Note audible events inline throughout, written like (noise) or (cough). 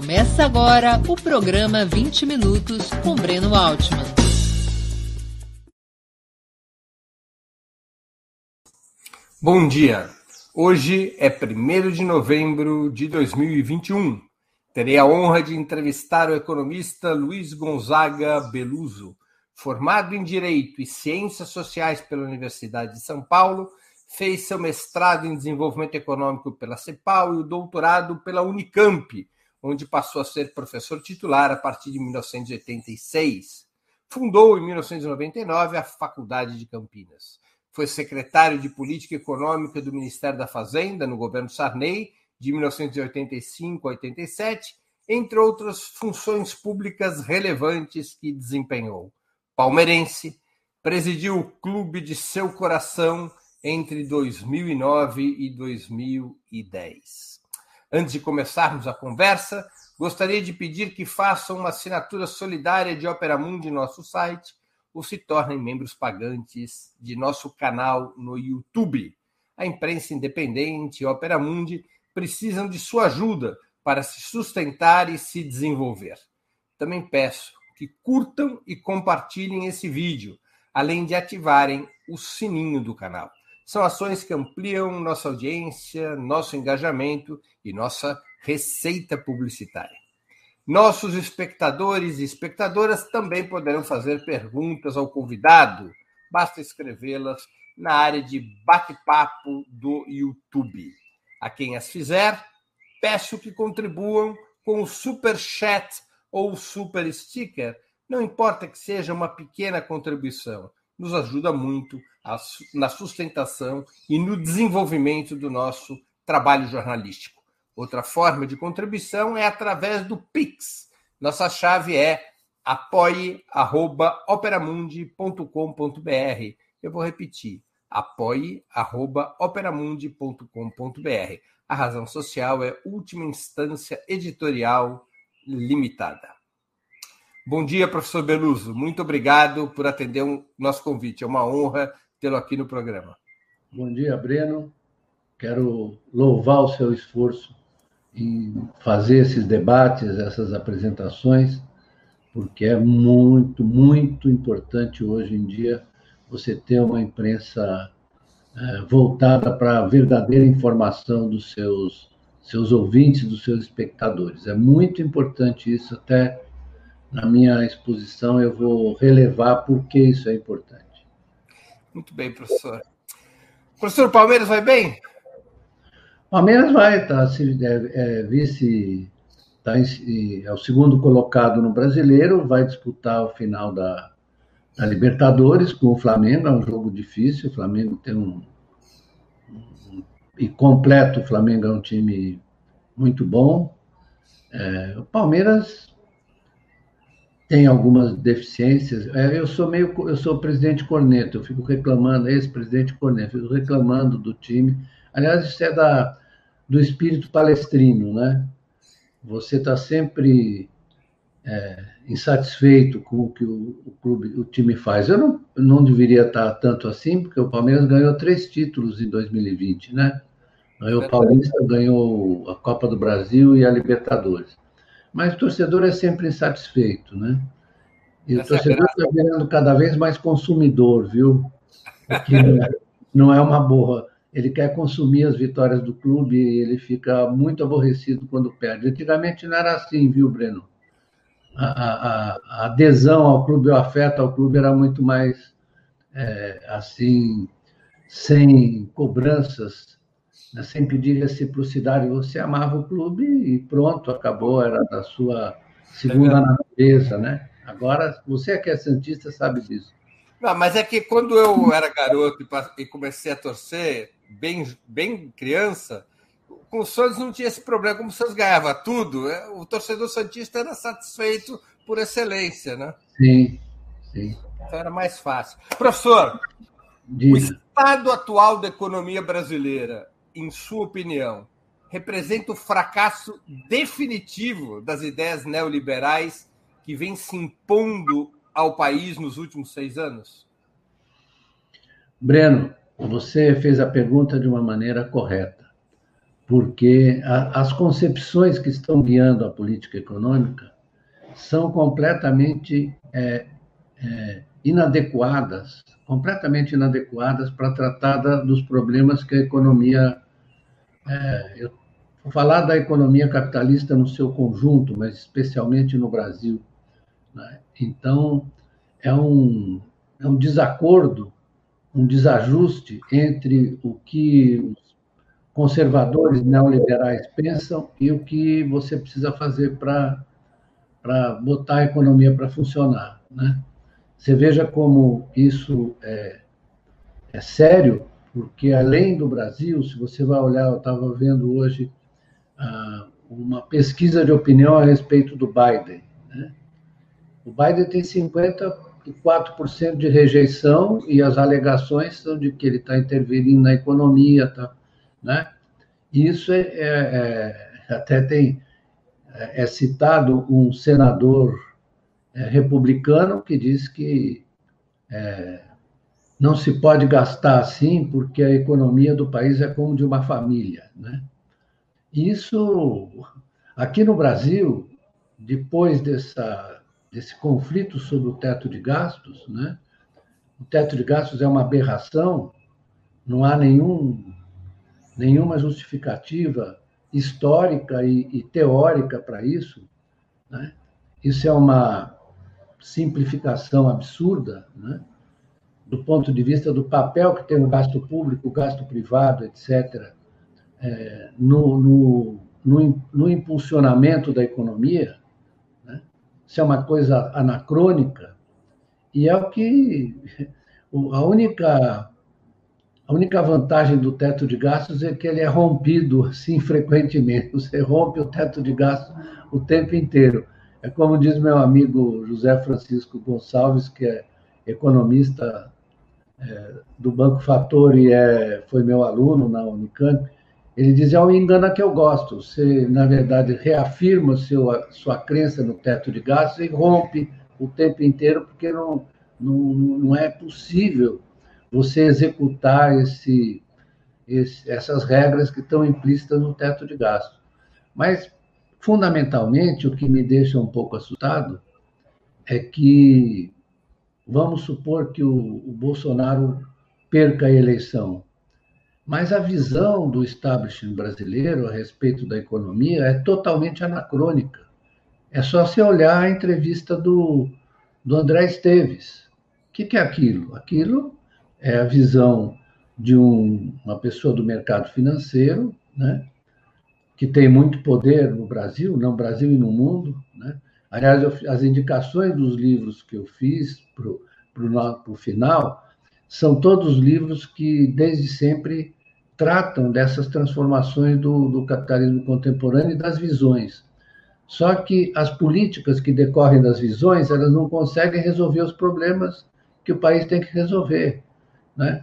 Começa agora o programa 20 Minutos com Breno Altman. Bom dia. Hoje é 1 de novembro de 2021. Terei a honra de entrevistar o economista Luiz Gonzaga Beluso, formado em Direito e Ciências Sociais pela Universidade de São Paulo fez seu mestrado em desenvolvimento econômico pela CEPAL e o doutorado pela Unicamp, onde passou a ser professor titular a partir de 1986. Fundou em 1999 a Faculdade de Campinas. Foi secretário de Política Econômica do Ministério da Fazenda no governo Sarney de 1985 a 87, entre outras funções públicas relevantes que desempenhou. Palmeirense, presidiu o clube de seu coração entre 2009 e 2010. Antes de começarmos a conversa, gostaria de pedir que façam uma assinatura solidária de Opera Mundi em nosso site ou se tornem membros pagantes de nosso canal no YouTube. A imprensa independente e Opera Mundi precisam de sua ajuda para se sustentar e se desenvolver. Também peço que curtam e compartilhem esse vídeo, além de ativarem o sininho do canal. São ações que ampliam nossa audiência, nosso engajamento e nossa receita publicitária. Nossos espectadores e espectadoras também poderão fazer perguntas ao convidado. Basta escrevê-las na área de bate-papo do YouTube. A quem as fizer, peço que contribuam com o super chat ou super sticker, não importa que seja uma pequena contribuição, nos ajuda muito na sustentação e no desenvolvimento do nosso trabalho jornalístico. Outra forma de contribuição é através do Pix. Nossa chave é apoie.operamundi.com.br. Eu vou repetir: apoie.operamundi.com.br. A razão social é última instância editorial limitada. Bom dia, professor Beluso. Muito obrigado por atender o nosso convite. É uma honra tê-lo aqui no programa. Bom dia, Breno. Quero louvar o seu esforço em fazer esses debates, essas apresentações, porque é muito, muito importante hoje em dia você ter uma imprensa é, voltada para a verdadeira informação dos seus, seus ouvintes, dos seus espectadores. É muito importante isso, até na minha exposição eu vou relevar por que isso é importante. Muito bem, professor. Professor, Palmeiras vai bem? Palmeiras vai, tá, é, é, vice, tá, é o segundo colocado no brasileiro, vai disputar o final da, da Libertadores com o Flamengo, é um jogo difícil, o Flamengo tem um, um e completo, o Flamengo é um time muito bom. É, o Palmeiras tem algumas deficiências. É, eu sou meio, eu sou presidente corneto, eu fico reclamando, ex-presidente corneto, eu fico reclamando do time. Aliás, isso é da, do espírito palestrino, né? Você está sempre é, insatisfeito com o que o, o, clube, o time faz. Eu não, não deveria estar tanto assim, porque o Palmeiras ganhou três títulos em 2020, né? Ganhou o Paulista, ganhou a Copa do Brasil e a Libertadores. Mas o torcedor é sempre insatisfeito, né? E Essa o é torcedor está virando cada vez mais consumidor, viu? Porque (laughs) não é uma boa. Ele quer consumir as vitórias do clube e ele fica muito aborrecido quando perde. Antigamente não era assim, viu, Breno? A, a, a adesão ao clube, o afeto ao clube era muito mais é, assim, sem cobranças sem pedir reciprocidade. Você amava o clube e pronto, acabou, era da sua segunda é natureza, né? Agora, você que é Santista sabe disso. Não, mas é que quando eu era garoto e comecei a torcer, bem, bem criança, com o Santos não tinha esse problema. Como o Santos ganhava tudo, é, o torcedor Santista era satisfeito por excelência, né? Sim, sim. Então era mais fácil. Professor, o estado atual da economia brasileira em sua opinião, representa o fracasso definitivo das ideias neoliberais que vem se impondo ao país nos últimos seis anos? Breno, você fez a pergunta de uma maneira correta, porque a, as concepções que estão guiando a política econômica são completamente é, é, inadequadas, completamente inadequadas para tratar dos problemas que a economia. É, eu vou falar da economia capitalista no seu conjunto, mas especialmente no Brasil. Né? Então, é um, é um desacordo, um desajuste entre o que os conservadores neoliberais pensam e o que você precisa fazer para botar a economia para funcionar. Né? Você veja como isso é, é sério, porque além do Brasil, se você vai olhar, eu estava vendo hoje ah, uma pesquisa de opinião a respeito do Biden. Né? O Biden tem 54% de rejeição e as alegações são de que ele está interferindo na economia, tá, né? Isso é, é, é até tem é, é citado um senador é, republicano que diz que é, não se pode gastar assim porque a economia do país é como de uma família, né? Isso aqui no Brasil, depois dessa, desse conflito sobre o teto de gastos, né? O teto de gastos é uma aberração, não há nenhum, nenhuma justificativa histórica e, e teórica para isso. Né? Isso é uma simplificação absurda, né? do ponto de vista do papel que tem o gasto público, o gasto privado, etc., é, no, no, no, no, impulsionamento da economia. Né? Isso é uma coisa anacrônica e é o que a única a única vantagem do teto de gastos é que ele é rompido assim frequentemente. (laughs) Você rompe o teto de gastos o tempo inteiro. É como diz meu amigo José Francisco Gonçalves, que é economista é, do Banco Fator e é, foi meu aluno na Unicamp. Ele diz: é um engano que eu gosto. Você, na verdade, reafirma seu, sua crença no teto de gastos e rompe o tempo inteiro, porque não, não, não é possível você executar esse, esse, essas regras que estão implícitas no teto de gastos. Mas, fundamentalmente, o que me deixa um pouco assustado é que, vamos supor que o, o Bolsonaro perca a eleição mas a visão do establishment brasileiro a respeito da economia é totalmente anacrônica. É só você olhar a entrevista do, do André Esteves. O que, que é aquilo? Aquilo é a visão de um, uma pessoa do mercado financeiro, né, que tem muito poder no Brasil, no Brasil e no mundo. Né? Aliás, eu, as indicações dos livros que eu fiz para o final são todos livros que, desde sempre, tratam dessas transformações do, do capitalismo contemporâneo e das visões. Só que as políticas que decorrem das visões, elas não conseguem resolver os problemas que o país tem que resolver. Né?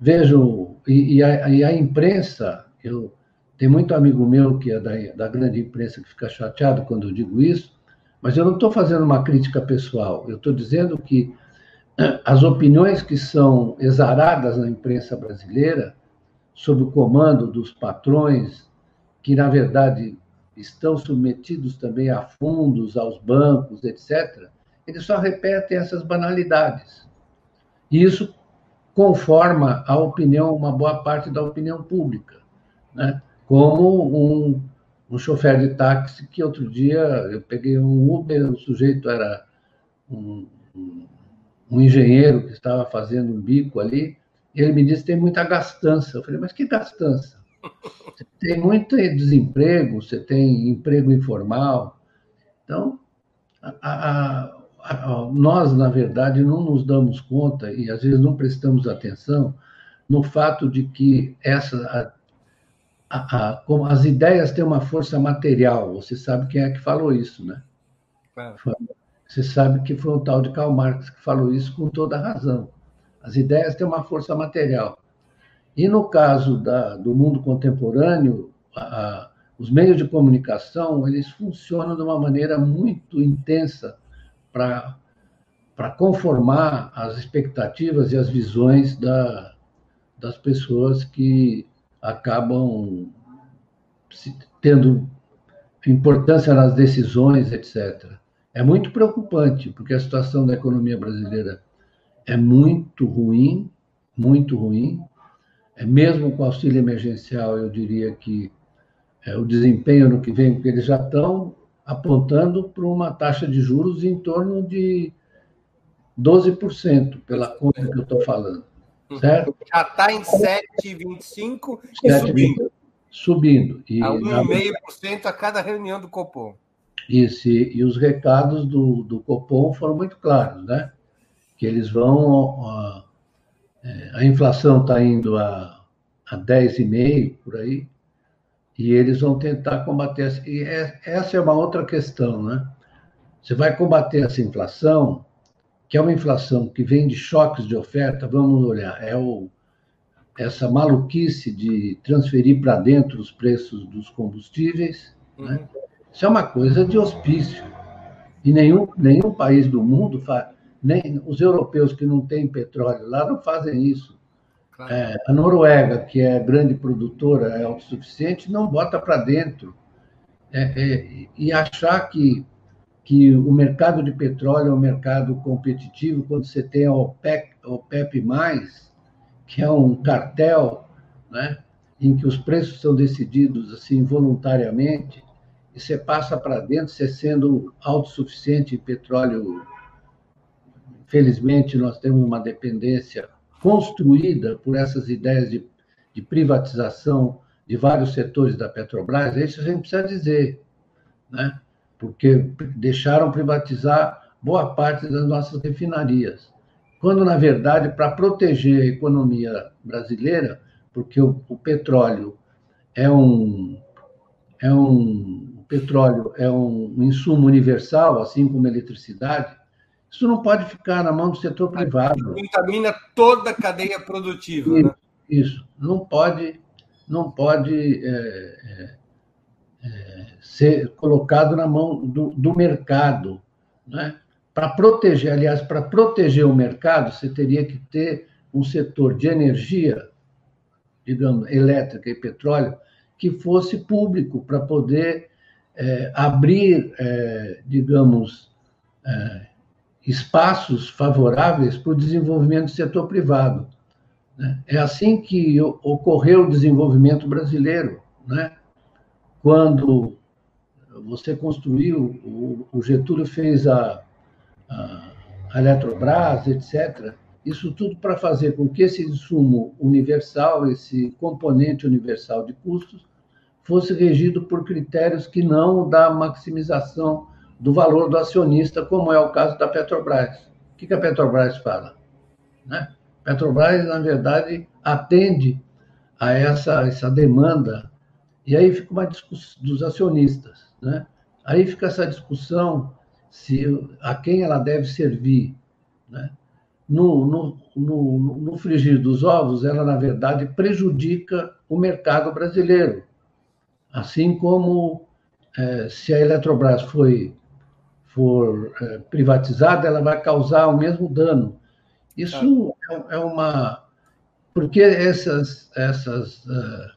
Vejo, e, e, a, e a, imprensa, eu tem muito amigo meu que é da, da grande imprensa que fica chateado quando eu digo isso, mas eu não estou fazendo uma crítica pessoal, eu estou dizendo que (clears throat) as opiniões que são exaradas na imprensa brasileira, sob o comando dos patrões, que, na verdade, estão submetidos também a fundos, aos bancos, etc., eles só repetem essas banalidades. E isso conforma a opinião, uma boa parte da opinião pública. Né? Como um, um chofer de táxi que outro dia eu peguei um Uber, o sujeito era um, um, engenheiro que estava fazendo um bico ali, e ele me disse tem muita gastança. Eu falei, mas que gastança? Você tem muito desemprego, você tem emprego informal. Então, a, a, a, nós, na verdade, não nos damos conta e às vezes não prestamos atenção no fato de que essa, como as ideias têm uma força material. Você sabe quem é que falou isso, né? Claro. Você sabe que foi o tal de Karl Marx que falou isso com toda razão. As ideias têm uma força material. E no caso da, do mundo contemporâneo, a, os meios de comunicação eles funcionam de uma maneira muito intensa para para conformar as expectativas e as visões da, das pessoas que acabam tendo importância nas decisões, etc. É muito preocupante, porque a situação da economia brasileira é muito ruim, muito ruim. É, mesmo com auxílio emergencial, eu diria que é, o desempenho no que vem, porque eles já estão apontando para uma taxa de juros em torno de 12%, pela conta que eu estou falando. Uhum. Certo? Já está em 7,25% e subindo. Subindo. E, a 1,5% a cada reunião do Copom. Isso, e, e, os recados do, do Copom foram muito claros, né? Que eles vão. A, é, a inflação está indo a, a 10,5% por aí, e eles vão tentar combater. E é, essa é uma outra questão, né? Você vai combater essa inflação, que é uma inflação que vem de choques de oferta, vamos olhar, é o, essa maluquice de transferir para dentro os preços dos combustíveis, né? uhum. Isso é uma coisa de hospício. E nenhum, nenhum país do mundo faz, nem os europeus que não têm petróleo lá não fazem isso. Claro. É, a Noruega, que é grande produtora, é autossuficiente, não bota para dentro. É, é, e achar que, que o mercado de petróleo é um mercado competitivo quando você tem a OPEC, OPEP+, que é um cartel, né, em que os preços são decididos assim voluntariamente, e você passa para dentro, você sendo autossuficiente em petróleo. Felizmente, nós temos uma dependência construída por essas ideias de, de privatização de vários setores da Petrobras, isso a gente precisa dizer, né? Porque deixaram privatizar boa parte das nossas refinarias. Quando, na verdade, para proteger a economia brasileira, porque o, o petróleo é um, é um o petróleo é um, um insumo universal, assim como a eletricidade, isso não pode ficar na mão do setor privado. Contamina toda a cadeia produtiva. Isso, né? isso. não pode, não pode é, é, ser colocado na mão do, do mercado. Né? Para proteger, aliás, para proteger o mercado, você teria que ter um setor de energia, digamos, elétrica e petróleo, que fosse público, para poder é, abrir, é, digamos, é, espaços favoráveis para o desenvolvimento do setor privado. Né? É assim que ocorreu o desenvolvimento brasileiro. Né? Quando você construiu, o Getúlio fez a, a, Eletrobras, etc. Isso tudo para fazer com que esse insumo universal, esse componente universal de custos, fosse regido por critérios que não da maximização do valor do acionista, como é o caso da Petrobras. O que a Petrobras fala? Né? Petrobras, na verdade, atende a essa, essa demanda, e aí fica uma discussão dos acionistas. Né? Aí fica essa discussão se a quem ela deve servir. Né? No, no, no, no frigir dos ovos, ela, na verdade, prejudica o mercado brasileiro. Assim como é, se a Eletrobras foi for é, privatizada, ela vai causar o mesmo dano. Isso é, é uma. Porque essas, essas uh,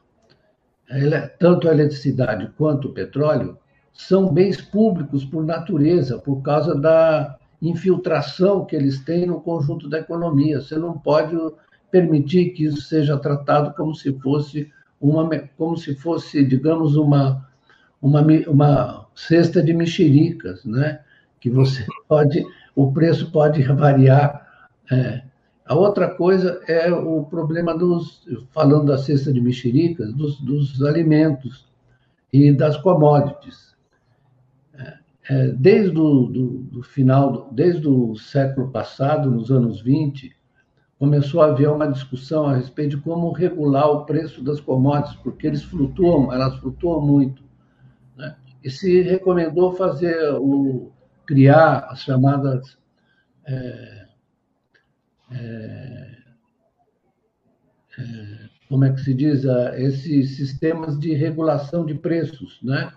tanto a eletricidade quanto o petróleo são bens públicos por natureza, por causa da infiltração que eles têm no conjunto da economia. Você não pode permitir que isso seja tratado como se fosse uma, como se fosse, digamos, uma, uma, uma cesta de mexericas, né? que você (laughs) pode, o preço pode variar. É. A outra coisa é o problema dos, falando da cesta de mexericas, dos, dos alimentos e das commodities. É, é desde o do, do final, desde o século passado, nos anos 20, começou a haver uma discussão a respeito de como regular o preço das commodities, porque eles flutuam, elas flutuam muito. Né? E se recomendou fazer o, criar as chamadas é, é, é, como é que se diz, esses sistemas de regulação de preços, né?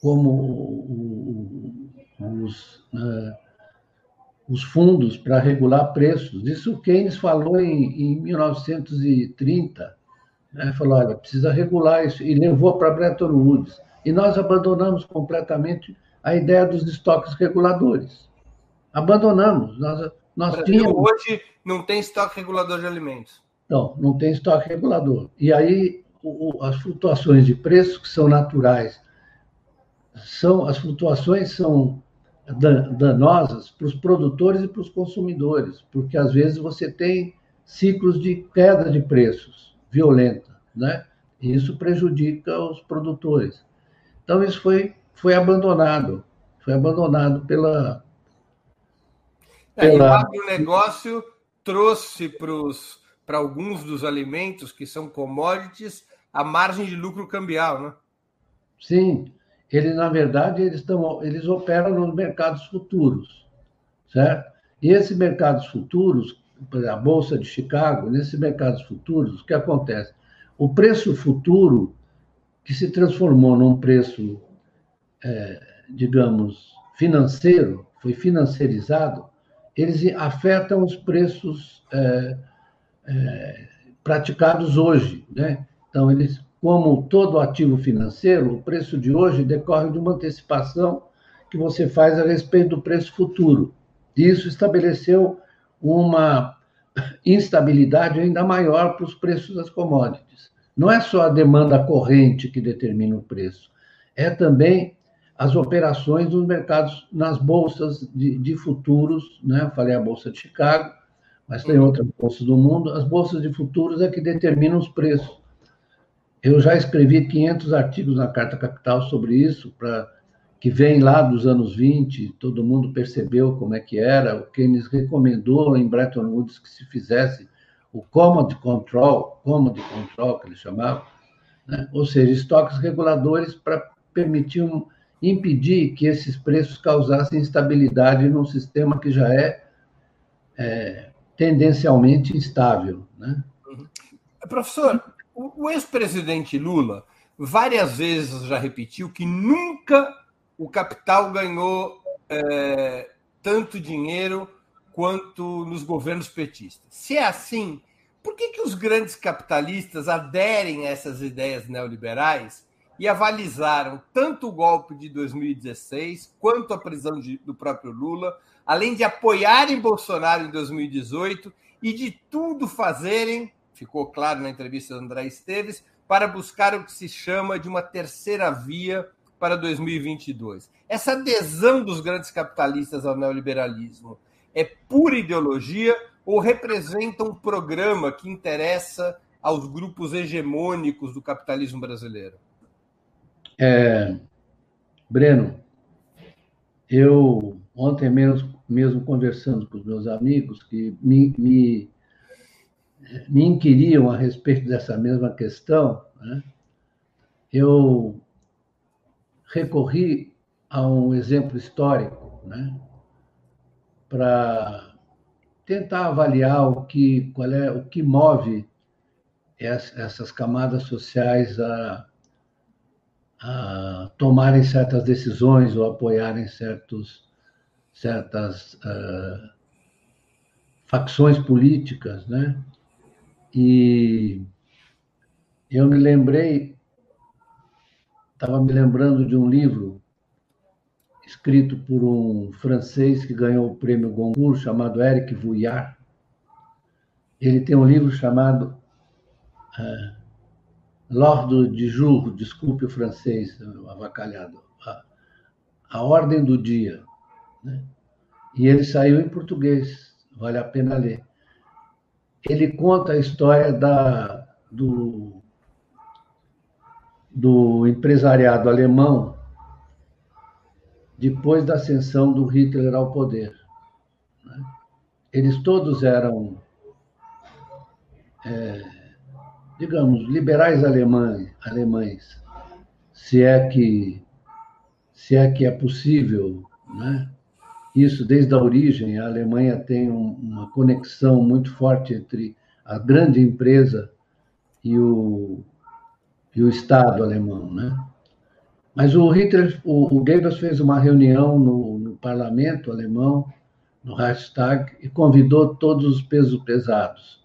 como os, é, os fundos para regular preços. Isso Keynes falou em, em 1930, Né? Falou, olha, precisa regular isso, e levou para Bretton Woods. E nós abandonamos completamente a ideia dos estoques reguladores. Abandonamos. Nós, nós tínhamos... Hoje não tem estoque regulador de alimentos. Não, não tem estoque regulador. E aí o, as flutuações de preço, que são naturais, são as flutuações são danosas para os produtores e para os consumidores, porque às vezes você tem ciclos de queda de preços violenta, né? E isso prejudica os produtores. Então isso foi foi abandonado, foi abandonado pela é, o agronegócio trouxe para alguns dos alimentos que são commodities a margem de lucro cambial, né? Sim, eles na verdade eles estão eles operam nos mercados futuros, certo? E esses mercados futuros, a bolsa de Chicago, nesses mercados futuros, o que acontece? O preço futuro que se transformou num preço, é, digamos, financeiro, foi financiarizado, eles afetam os preços é, é, praticados hoje, né? Então eles como todo ativo financeiro, o preço de hoje decorre de uma antecipação que você faz a respeito do preço futuro. Isso estabeleceu uma instabilidade ainda maior para os preços das commodities. Não é só a demanda corrente que determina o preço, é também as operações nos mercados, nas bolsas de, de futuros, né? Eu falei a Bolsa de Chicago, mas tem outras bolsas do mundo. As bolsas de futuros é que determinam os preços. Eu já escrevi 500 artigos na Carta Capital sobre isso, para que vem lá dos anos 20, todo mundo percebeu como é que era, o Keynes recomendou em Bretton Woods que se fizesse o Commodity Control, Commodity Control, que ele chamava, né? ou seja, estoques reguladores para permitir um, impedir que esses preços causassem instabilidade num sistema que já é, é tendencialmente instável. Né? Uhum. Professor, o, ex-presidente Lula várias vezes já repetiu que nunca o capital ganhou é, tanto dinheiro quanto nos governos petistas. Se é assim, por que, que os grandes capitalistas aderem a essas ideias neoliberais e avalizaram tanto o golpe de 2016 quanto a prisão de, do próprio Lula, além de apoiarem Bolsonaro em 2018 e de tudo fazerem ficou claro na entrevista do André Esteves, para buscar o que se chama de uma terceira via para 2022. Essa adesão dos grandes capitalistas ao neoliberalismo é pura ideologia ou representa um programa que interessa aos grupos hegemônicos do capitalismo brasileiro? É, Breno, eu ontem mesmo, mesmo conversando com os meus amigos que me, me me inquiriam a respeito dessa mesma questão, né, eu recorri a um exemplo histórico, né, para tentar avaliar o que, qual é, o que move essas camadas sociais a, a tomarem certas decisões ou apoiarem certos, certas uh, facções políticas, né? E eu me lembrei, estava me lembrando de um livro escrito por um francês que ganhou o prêmio Goncourt, chamado Eric Vuillard. Ele tem um livro chamado uh, L'Ordre du Jour, desculpe o francês avacalhado, a, a Ordem do Dia. Né? E ele saiu em português, vale a pena ler ele conta a história da, do, do empresariado alemão depois da ascensão do Hitler ao poder. Né? Eles todos eram, é, digamos, liberais alemães, alemães, se é que se é que é possível, né? isso desde a origem. A Alemanha tem um, uma conexão muito forte entre a grande empresa e o, e o Estado alemão, né? Mas o Hitler, o, o Goebbels fez uma reunião no, no parlamento alemão, no Reichstag, e convidou todos os pesos pesados,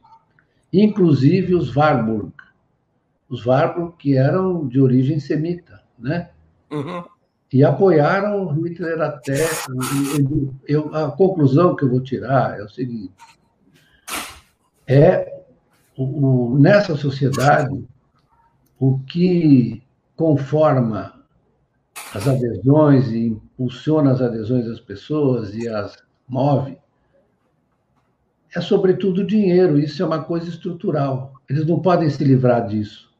inclusive os Warburg, os Warburg, que eram de origem semita, né? Uhum. E apoiaram Hitler até. Eu, a conclusão que eu vou tirar é o seguinte: é o, o, nessa sociedade o que conforma as adesões e impulsiona as adesões das pessoas e as move é sobretudo dinheiro. Isso é uma coisa estrutural. Eles não podem se livrar disso.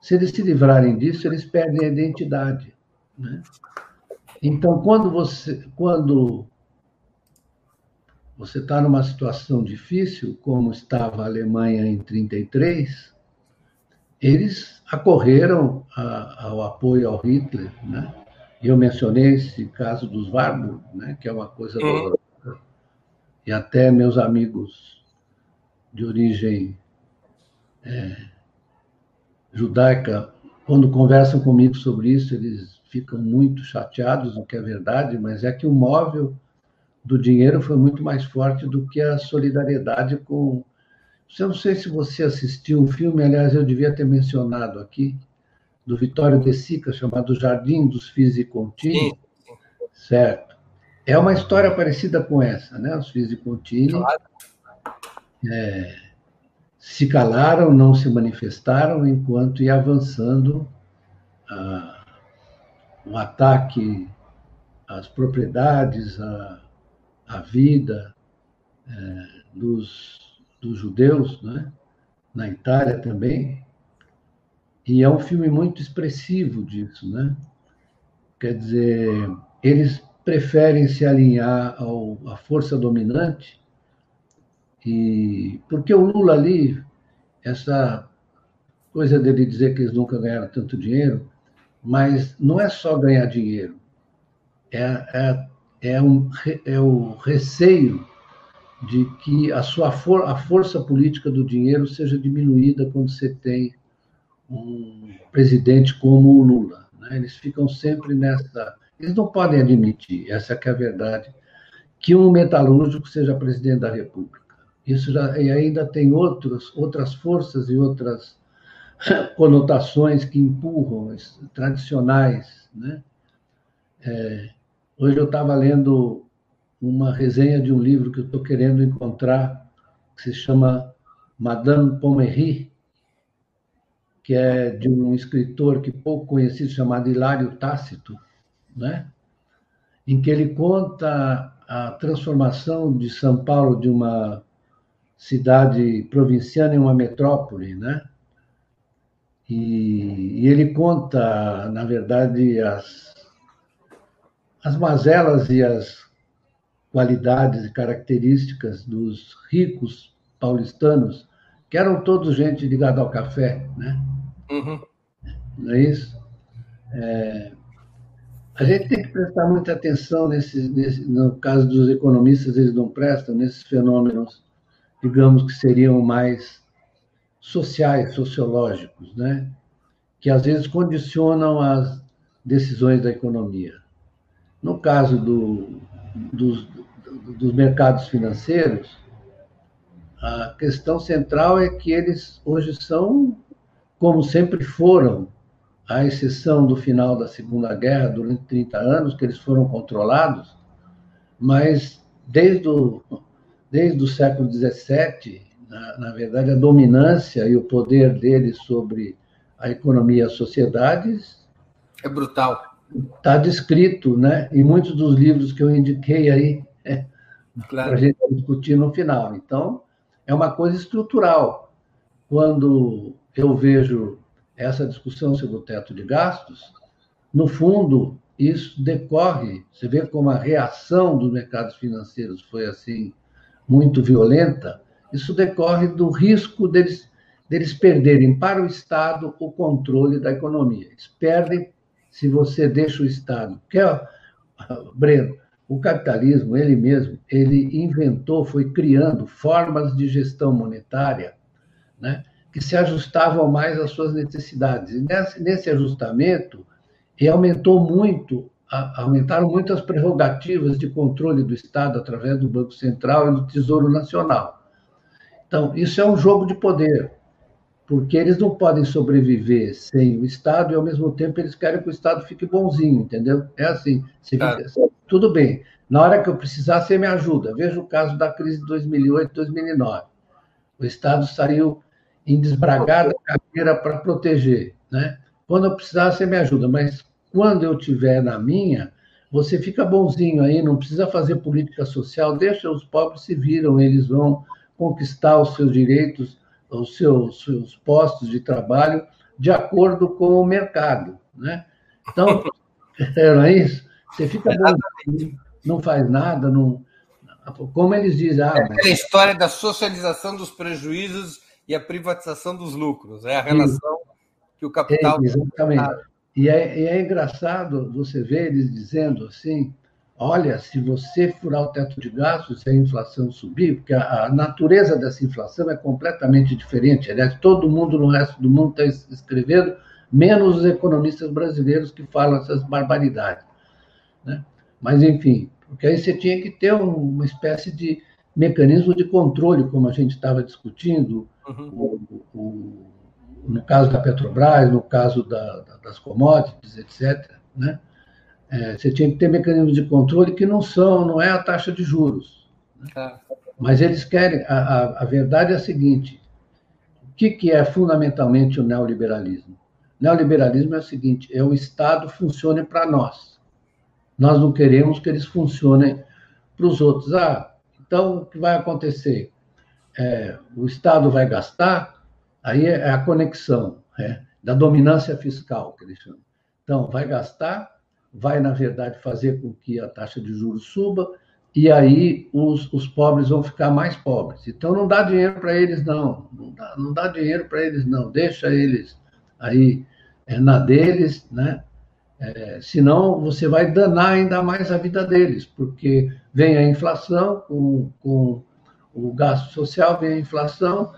Se eles se livrarem disso, eles perdem a identidade. Né? Então, quando você, quando você está numa situação difícil, como estava a Alemanha em 33, eles acorreram a, ao apoio ao Hitler, né? Eu mencionei esse caso dos Warburg, né? Que é uma coisa uhum. E até meus amigos de origem é, judaica, quando conversam comigo sobre isso, eles ficam muito chateados, o que é verdade, mas é que o móvel do dinheiro foi muito mais forte do que a solidariedade com. Eu não sei se você assistiu um filme, aliás, eu devia ter mencionado aqui, do Vitório De Sica, chamado Jardim dos Fisicontini. Certo. É uma história parecida com essa, né? Os Fisicontini claro. é, se calaram, não se manifestaram, enquanto ia avançando ah, um ataque às propriedades, à, à vida é, dos, dos judeus, né? na Itália também. E é um filme muito expressivo disso, né? Quer dizer, eles preferem se alinhar ao, à força dominante e porque o Lula ali, essa coisa dele dizer que eles nunca ganharam tanto dinheiro, mas não é só ganhar dinheiro, é, é, é, um, é o receio de que a sua for, a força política do dinheiro seja diminuída quando você tem um presidente como o Lula. Né? Eles ficam sempre nessa. Eles não podem admitir, essa é a verdade, que um metalúrgico seja presidente da República. Isso já, e ainda tem outros, outras forças e outras (laughs) conotações que empurram, tradicionais. Né? É, hoje eu estava lendo uma resenha de um livro que eu estou querendo encontrar, que se chama Madame Pommery, que é de um escritor que pouco conhecido chamado Hilário Tácito, né? em que ele conta a transformação de São Paulo de uma cidade provinciana em uma metrópole, né? E, e ele conta, na verdade, as, as mazelas e as qualidades e características dos ricos paulistanos, que eram todos gente ligada ao café, né? Uhum. Não é isso? É, a gente tem que prestar muita atenção nesse, nesse, no caso dos economistas, eles não prestam nesses fenômenos digamos que seriam mais sociais, sociológicos, né? que às vezes condicionam as decisões da economia. No caso do, dos, dos mercados financeiros, a questão central é que eles hoje são, como sempre foram, à exceção do final da Segunda Guerra, durante 30 anos, que eles foram controlados, mas desde o desde o século XVII, na, na verdade, a dominância e o poder deles sobre a economia e as sociedades. É brutal. Está descrito, né? Em muitos dos livros que eu indiquei aí, é, (laughs) claro. para a gente discutir no final. Então, é uma coisa estrutural. Quando eu vejo essa discussão sobre o teto de gastos, no fundo, isso decorre, você vê como a reação dos mercados financeiros foi assim muito violenta, isso decorre do risco deles, deles perderem para o Estado o controle da economia. Eles perdem se você deixa o Estado. Porque, Breno, o capitalismo, ele mesmo, ele inventou, foi criando formas de gestão monetária né, que se ajustavam mais às suas necessidades. E nesse, nesse ajustamento, aumentou muito aumentaram muito as prerrogativas de controle do Estado através do Banco Central e do Tesouro Nacional. Então, isso é um jogo de poder. porque eles não podem sobreviver sem o Estado e, ao mesmo tempo, eles querem que o Estado fique bonzinho, entendeu? É assim. Fica, tudo bem. Na hora que eu precisar, você me ajuda. Veja o caso da crise de 2008, 2009. O Estado saiu em desbragada carreira para proteger. Né? Quando eu precisar, você me ajuda, mas quando eu tiver na minha, você fica bonzinho aí, não precisa fazer política social, deixa os pobres se viram, eles vão conquistar os seus direitos, os seus, seus postos de trabalho de acordo com o mercado. Né? Então, (laughs) não é isso? Você fica bonzinho, não faz nada, não, como eles dizem. Ah, é a história da socialização dos prejuízos e a privatização dos lucros. É a relação que o capital. É, exatamente. E é, e é engraçado você ver eles dizendo assim: olha, se você furar o teto de gastos, se a inflação subir, porque a, a, natureza dessa inflação é completamente diferente. Aliás, todo mundo no resto do mundo está escrevendo, menos os economistas brasileiros que falam essas barbaridades. Né? Mas, enfim, porque aí você tinha que ter uma espécie de mecanismo de controle, como a gente estava discutindo, uhum. o, o, no caso da Petrobras, no caso da, da, das commodities, etc. Né? É, você tinha que ter mecanismos de controle que não são, não é a taxa de juros. Né? É. Mas eles querem. A, a, a, verdade é a seguinte: o que, que é fundamentalmente o neoliberalismo? O neoliberalismo é o seguinte: é o Estado funcione para nós. Nós não queremos que eles funcionem para os outros. Ah, então o que vai acontecer? É, o Estado vai gastar, aí é a conexão é, da dominância fiscal, que eles chamam. Então, vai gastar, vai, na verdade, fazer com que a taxa de juros suba, e aí os, os pobres vão ficar mais pobres. Então, não dá dinheiro para eles, não. Não dá, não dá dinheiro para eles, não. Deixa eles aí é, na deles, né? É, senão, você vai danar ainda mais a vida deles, porque vem a inflação, com, com o gasto social, vem a inflação,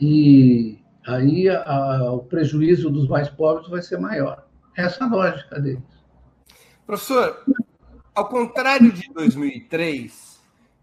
e aí a, a, o prejuízo dos mais pobres vai ser maior. Essa é a lógica deles. Professor, ao contrário de 2003,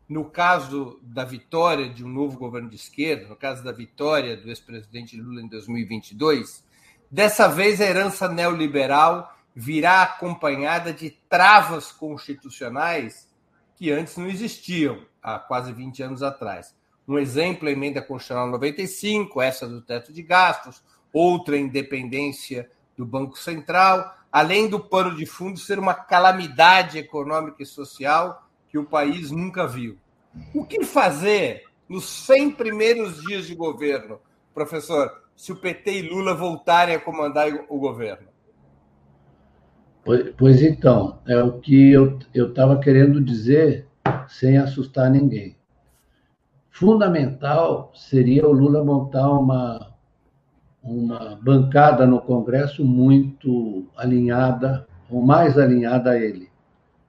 no caso da vitória de um novo governo de esquerda, no caso da vitória do ex-presidente Lula em 2022, dessa vez a herança neoliberal virá acompanhada de travas constitucionais que antes não existiam, há quase 20 anos atrás. Um exemplo é a emenda constitucional 95, essa do teto de gastos, outra a independência do Banco Central, além do pano de fundo ser uma calamidade econômica e social que o país nunca viu. O que fazer nos 100 primeiros dias de governo, professor, se o PT e Lula voltarem a comandar o governo? Pois então, é o que eu estava querendo dizer sem assustar ninguém. Fundamental seria o Lula montar uma, uma bancada no Congresso muito alinhada, ou mais alinhada a ele,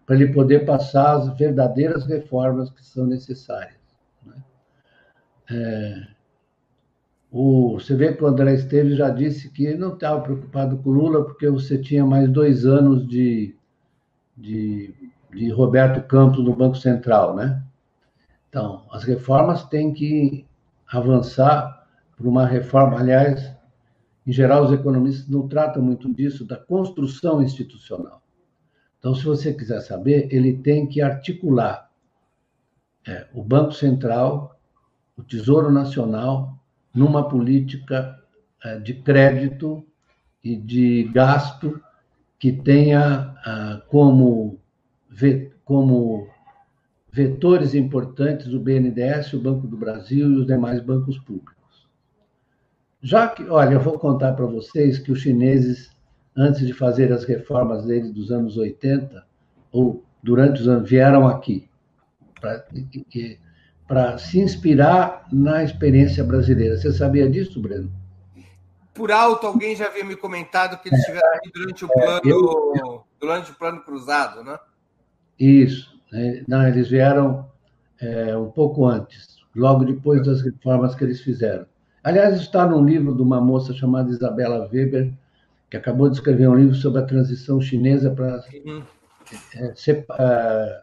para ele poder passar as verdadeiras reformas que são necessárias. Né? É, o, você vê que o André Esteves já disse que ele não estava preocupado com o Lula porque você tinha mais dois anos de, de, de Roberto Campos no Banco Central, né? Então, as reformas têm que avançar para uma reforma. Aliás, em geral, os economistas não tratam muito disso, da construção institucional. Então, se você quiser saber, ele tem que articular é, o Banco Central, o Tesouro Nacional numa política eh, de crédito e de gasto que tenha ah, como, como vetores importantes o BNDES, o Banco do Brasil e os demais bancos públicos. Já que, olha, eu vou contar para vocês que os chineses, antes de fazer as reformas deles dos anos 80, ou durante os anos, vieram aqui. Para se inspirar na experiência brasileira. Você sabia disso, Breno? Por alto, alguém já havia me comentado que eles estiveram aqui durante o plano, é, eu... durante o plano cruzado, né? Isso. Né? Não, eles vieram é, um pouco antes, logo depois das reformas que eles fizeram. Aliás, está num livro de uma moça chamada Isabela Weber, que acabou de escrever um livro sobre a transição chinesa para uhum. é,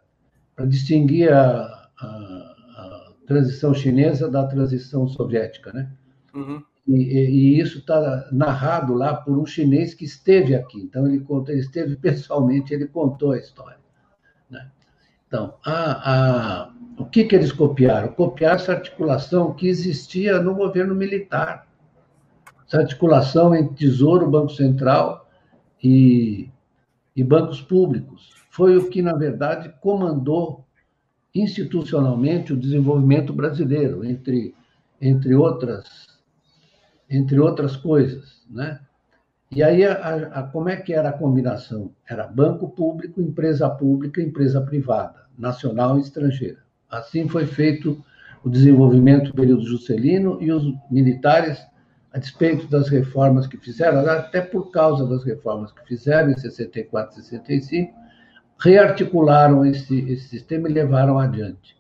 é distinguir a, a transição chinesa da transição soviética, né? Uhum. E, e, isso está narrado lá por um chinês que esteve aqui. Então, ele, conta, ele esteve pessoalmente, ele contou a história. Então, a, a, o que, que eles copiaram? Copiaram essa articulação que existia no governo militar. Essa articulação entre Tesouro, Banco Central e, e bancos públicos. Foi o que, na verdade, comandou institucionalmente o desenvolvimento brasileiro, entre, entre, outras, entre outras coisas. Né? E aí, a, a, como é que era a combinação? Era banco público, empresa pública, empresa privada, nacional e estrangeira. Assim foi feito o desenvolvimento do período Juscelino e os militares, a despeito das reformas que fizeram, até por causa das reformas que fizeram em 64 e 65, rearticularam esse, esse sistema e levaram adiante.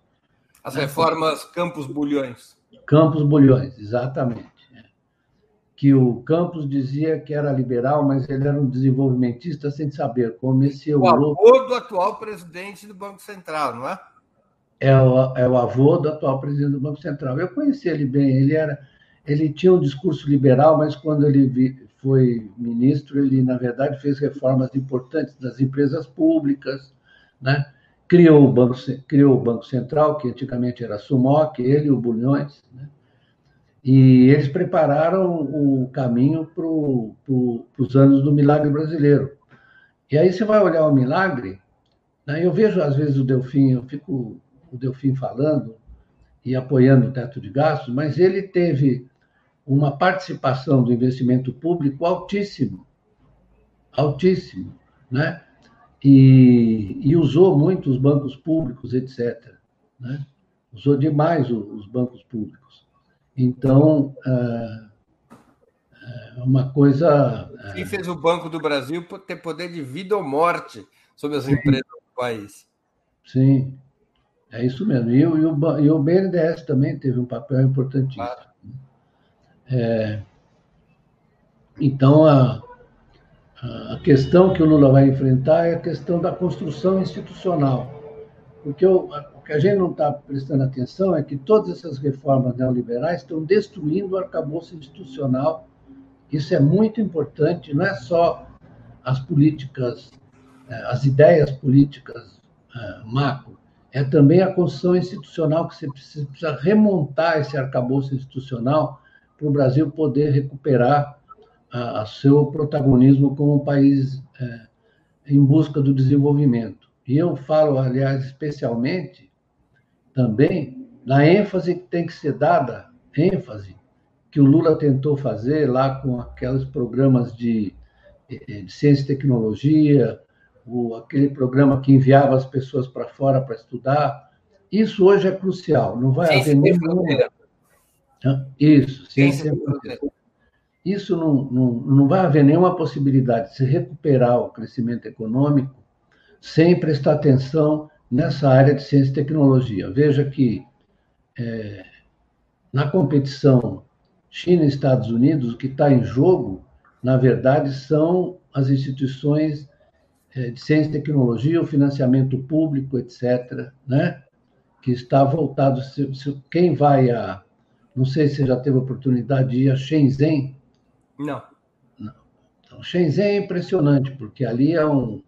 As reformas Campos Bulhões. Campos Bulhões, exatamente. É. Que o Campos dizia que era liberal, mas ele era um desenvolvimentista sem saber como esse o avô do atual presidente do Banco Central, não é? É o, é o avô do atual presidente do Banco Central. Eu conheci ele bem, ele era, ele tinha um discurso liberal, mas quando ele foi ministro, ele, na verdade, fez reformas importantes das empresas públicas, né? criou, o Banco, criou o Banco Central, que antigamente era a Sumoc, ele e o Bulhões, né? E eles prepararam o caminho para pro, os anos do milagre brasileiro. E aí você vai olhar o milagre, né? eu vejo às vezes o Delfim, eu fico o Delfim falando e apoiando o teto de gastos, mas ele teve uma participação do investimento público altíssimo, altíssimo, né? E, e usou muito os bancos públicos, etc. Né? Usou demais os bancos públicos. Então, é, é uma coisa. É Quem fez o Banco do Brasil ter poder de vida ou morte sobre as Sim. empresas do país. Sim, é isso mesmo. E, o, e o, e o BNDES também teve um papel importantíssimo. Claro. É, então, a, a questão que o Lula vai enfrentar é a questão da construção institucional. Porque o que a gente não está prestando atenção é que todas essas reformas neoliberais estão destruindo o arcabouço institucional. Isso é muito importante, não é só as políticas, é, as ideias políticas é, macro, é também a construção institucional que você precisa, remontar esse arcabouço institucional para o Brasil poder recuperar a, seu protagonismo como país é, em busca do desenvolvimento. E eu falo, aliás, especialmente também na ênfase que tem que ser dada, ênfase que o Lula tentou fazer lá com aqueles programas de, de ciência e tecnologia, o, aquele programa que enviava as pessoas para fora para estudar. Isso hoje é crucial. Não vai haver nenhuma, isso, ciência Isso não, não, não vai haver nenhuma possibilidade de se recuperar o crescimento econômico sem prestar atenção nessa área de ciência e tecnologia. Veja que é, na competição China e Estados Unidos, o que está em jogo, na verdade, são as instituições é, de ciência e tecnologia, o financiamento público, etc., né? que está voltado. Se, se, quem vai a, não sei se você já teve a oportunidade de ir a Shenzhen. Não. Não. Então, Shenzhen é impressionante, porque ali é um,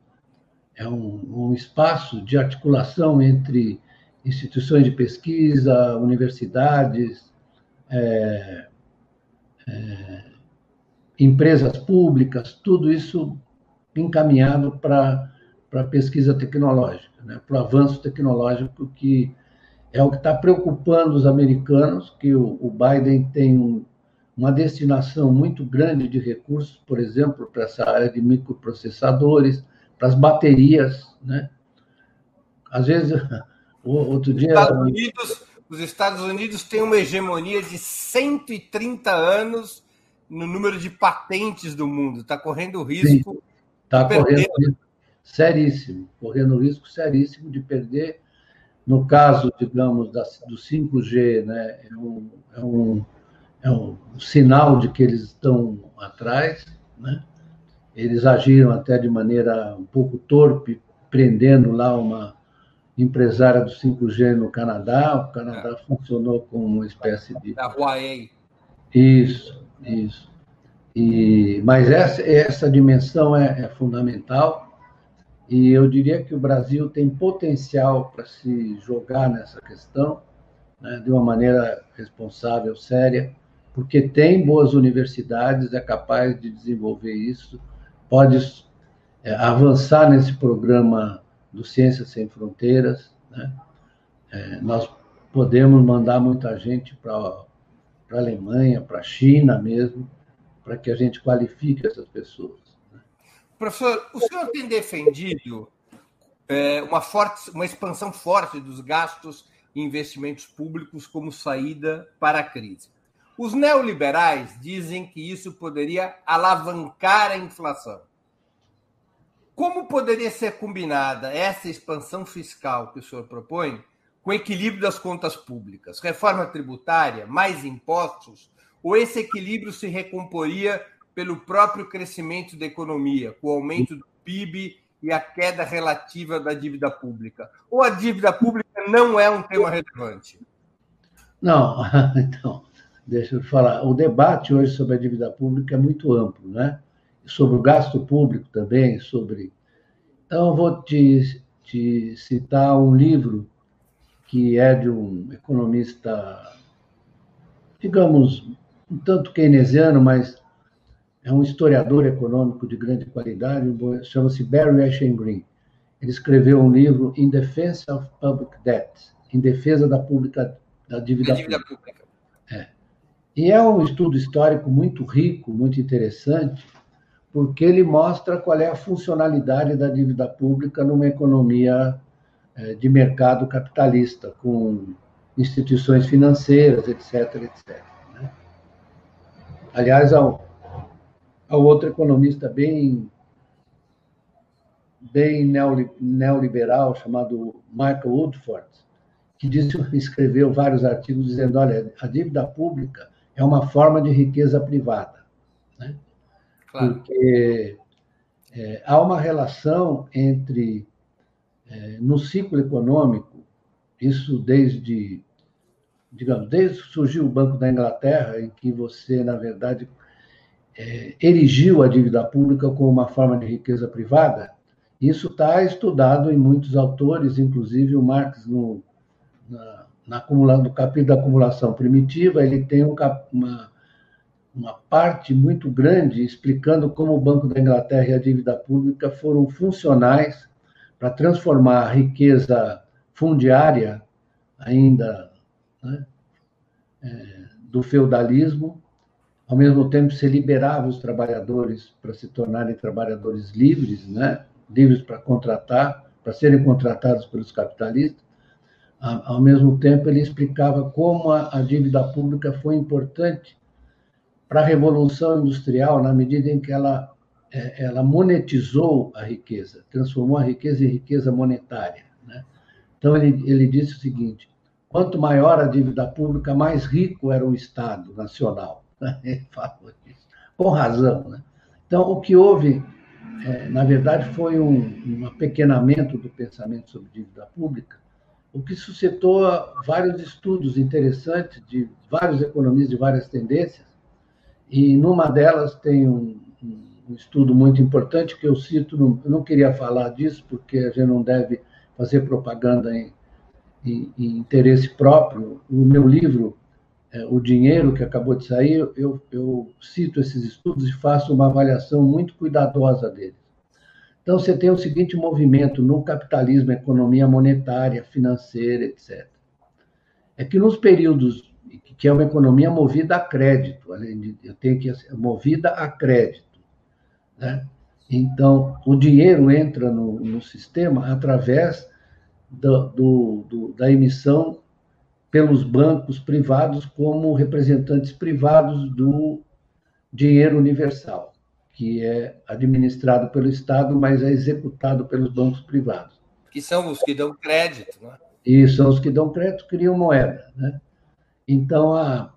é um, um espaço de articulação entre instituições de pesquisa, universidades, é, é, empresas públicas, tudo isso encaminhado para a pesquisa tecnológica, né, para o avanço tecnológico que é o que está preocupando os americanos, que o, o Biden tem um, uma destinação muito grande de recursos, por exemplo, para essa área de microprocessadores, para as baterias, né? Às vezes, (laughs) outro dia... Os Estados Unidos, os Estados Unidos têm uma hegemonia de 130 anos no número de patentes do mundo. Está correndo risco Está correndo risco seríssimo, correndo risco seríssimo de perder no caso, digamos, da, do 5G, né, é, um, é, um, é um sinal de que eles estão atrás, né? Eles agiram até de maneira um pouco torpe, prendendo lá uma empresária do 5G no Canadá. O Canadá é. funcionou como uma espécie de. Da Huawei. Isso. Isso. E, mas essa, essa dimensão é, é fundamental e eu diria que o Brasil tem potencial para se jogar nessa questão né, de uma maneira responsável, séria, porque tem boas universidades, é capaz de desenvolver isso, pode é, avançar nesse programa do Ciências Sem Fronteiras. Né? É, nós podemos mandar muita gente para a Alemanha, para a China mesmo, para que a gente qualifique essas pessoas. Né? Professor, o senhor tem defendido é, uma, forte, uma expansão forte dos gastos e investimentos públicos como saída para a crise. Os neoliberais dizem que isso poderia alavancar a inflação. Como poderia ser combinada essa expansão fiscal que o senhor propõe com o equilíbrio das contas públicas? Reforma tributária, mais impostos? Ou esse equilíbrio se recomporia pelo próprio crescimento da economia, com o aumento do PIB e a queda relativa da dívida pública? Ou a dívida pública não é um tema relevante? Não, (laughs) então, deixa eu falar. O debate hoje sobre a dívida pública é muito amplo, né? sobre o gasto público também, sobre. Então, eu vou te, te citar um livro que é de um economista, digamos, um tanto keynesiano, mas é um historiador econômico de grande qualidade, chama-se Barry Eichengreen. Ele escreveu um livro In Defense of Public Debt, em defesa da, pública, da dívida, dívida pública. pública. É. E é um estudo histórico muito rico, muito interessante, porque ele mostra qual é a funcionalidade da dívida pública numa economia é, de mercado capitalista, com instituições financeiras, etc. etc. Né? Aliás, há, há outro economista bem, bem neoliberal, chamado Michael Woodford, que disse, escreveu vários artigos dizendo: olha, a dívida pública é uma forma de riqueza privada. Né? claro. porque é, há uma relação entre, é, no ciclo econômico, isso desde, digamos, desde que surgiu o Banco da Inglaterra, em que você, na verdade, é, erigiu a dívida pública como uma forma de riqueza privada, isso está estudado em muitos autores, inclusive o Marx, no, na, na, no capítulo da acumulação primitiva, ele tem um, uma, uma parte muito grande explicando como o Banco da Inglaterra e a dívida pública foram funcionais para transformar a riqueza fundiária, ainda né, é, do feudalismo, ao mesmo tempo se liberava os trabalhadores para se tornarem trabalhadores livres, né, livres para contratar, para serem contratados pelos capitalistas. Ao mesmo tempo, ele explicava como a, dívida pública foi importante para a Revolução Industrial, na medida em que ela, é, ela monetizou a riqueza, transformou a riqueza em riqueza monetária. Né? Então, ele, ele disse o seguinte: quanto maior a dívida pública, mais rico era o Estado nacional. (laughs) Ele falou isso, com razão. Né? Então, o que houve, é, na verdade, foi um, um apequenamento do pensamento sobre dívida pública, o que suscitou vários estudos interessantes de vários economistas de várias tendências, e numa delas tem um, um estudo muito importante que eu cito, não, eu não queria falar disso, porque a gente não deve fazer propaganda em, em, em interesse próprio. O meu livro, é, O Dinheiro, que acabou de sair, eu, eu cito esses estudos e faço uma avaliação muito cuidadosa deles. Então, você tem o seguinte movimento no capitalismo, economia monetária, financeira, etc. É que nos períodos que é uma economia movida a crédito, além de eu tenho que ser movida a crédito, né? Então, o dinheiro entra no, no sistema através do, do, do, da emissão pelos bancos privados como representantes privados do dinheiro universal, que é administrado pelo Estado, mas é executado pelos bancos privados. Que são os que dão crédito, né? E são os que dão crédito, criam moeda, né? Então, a,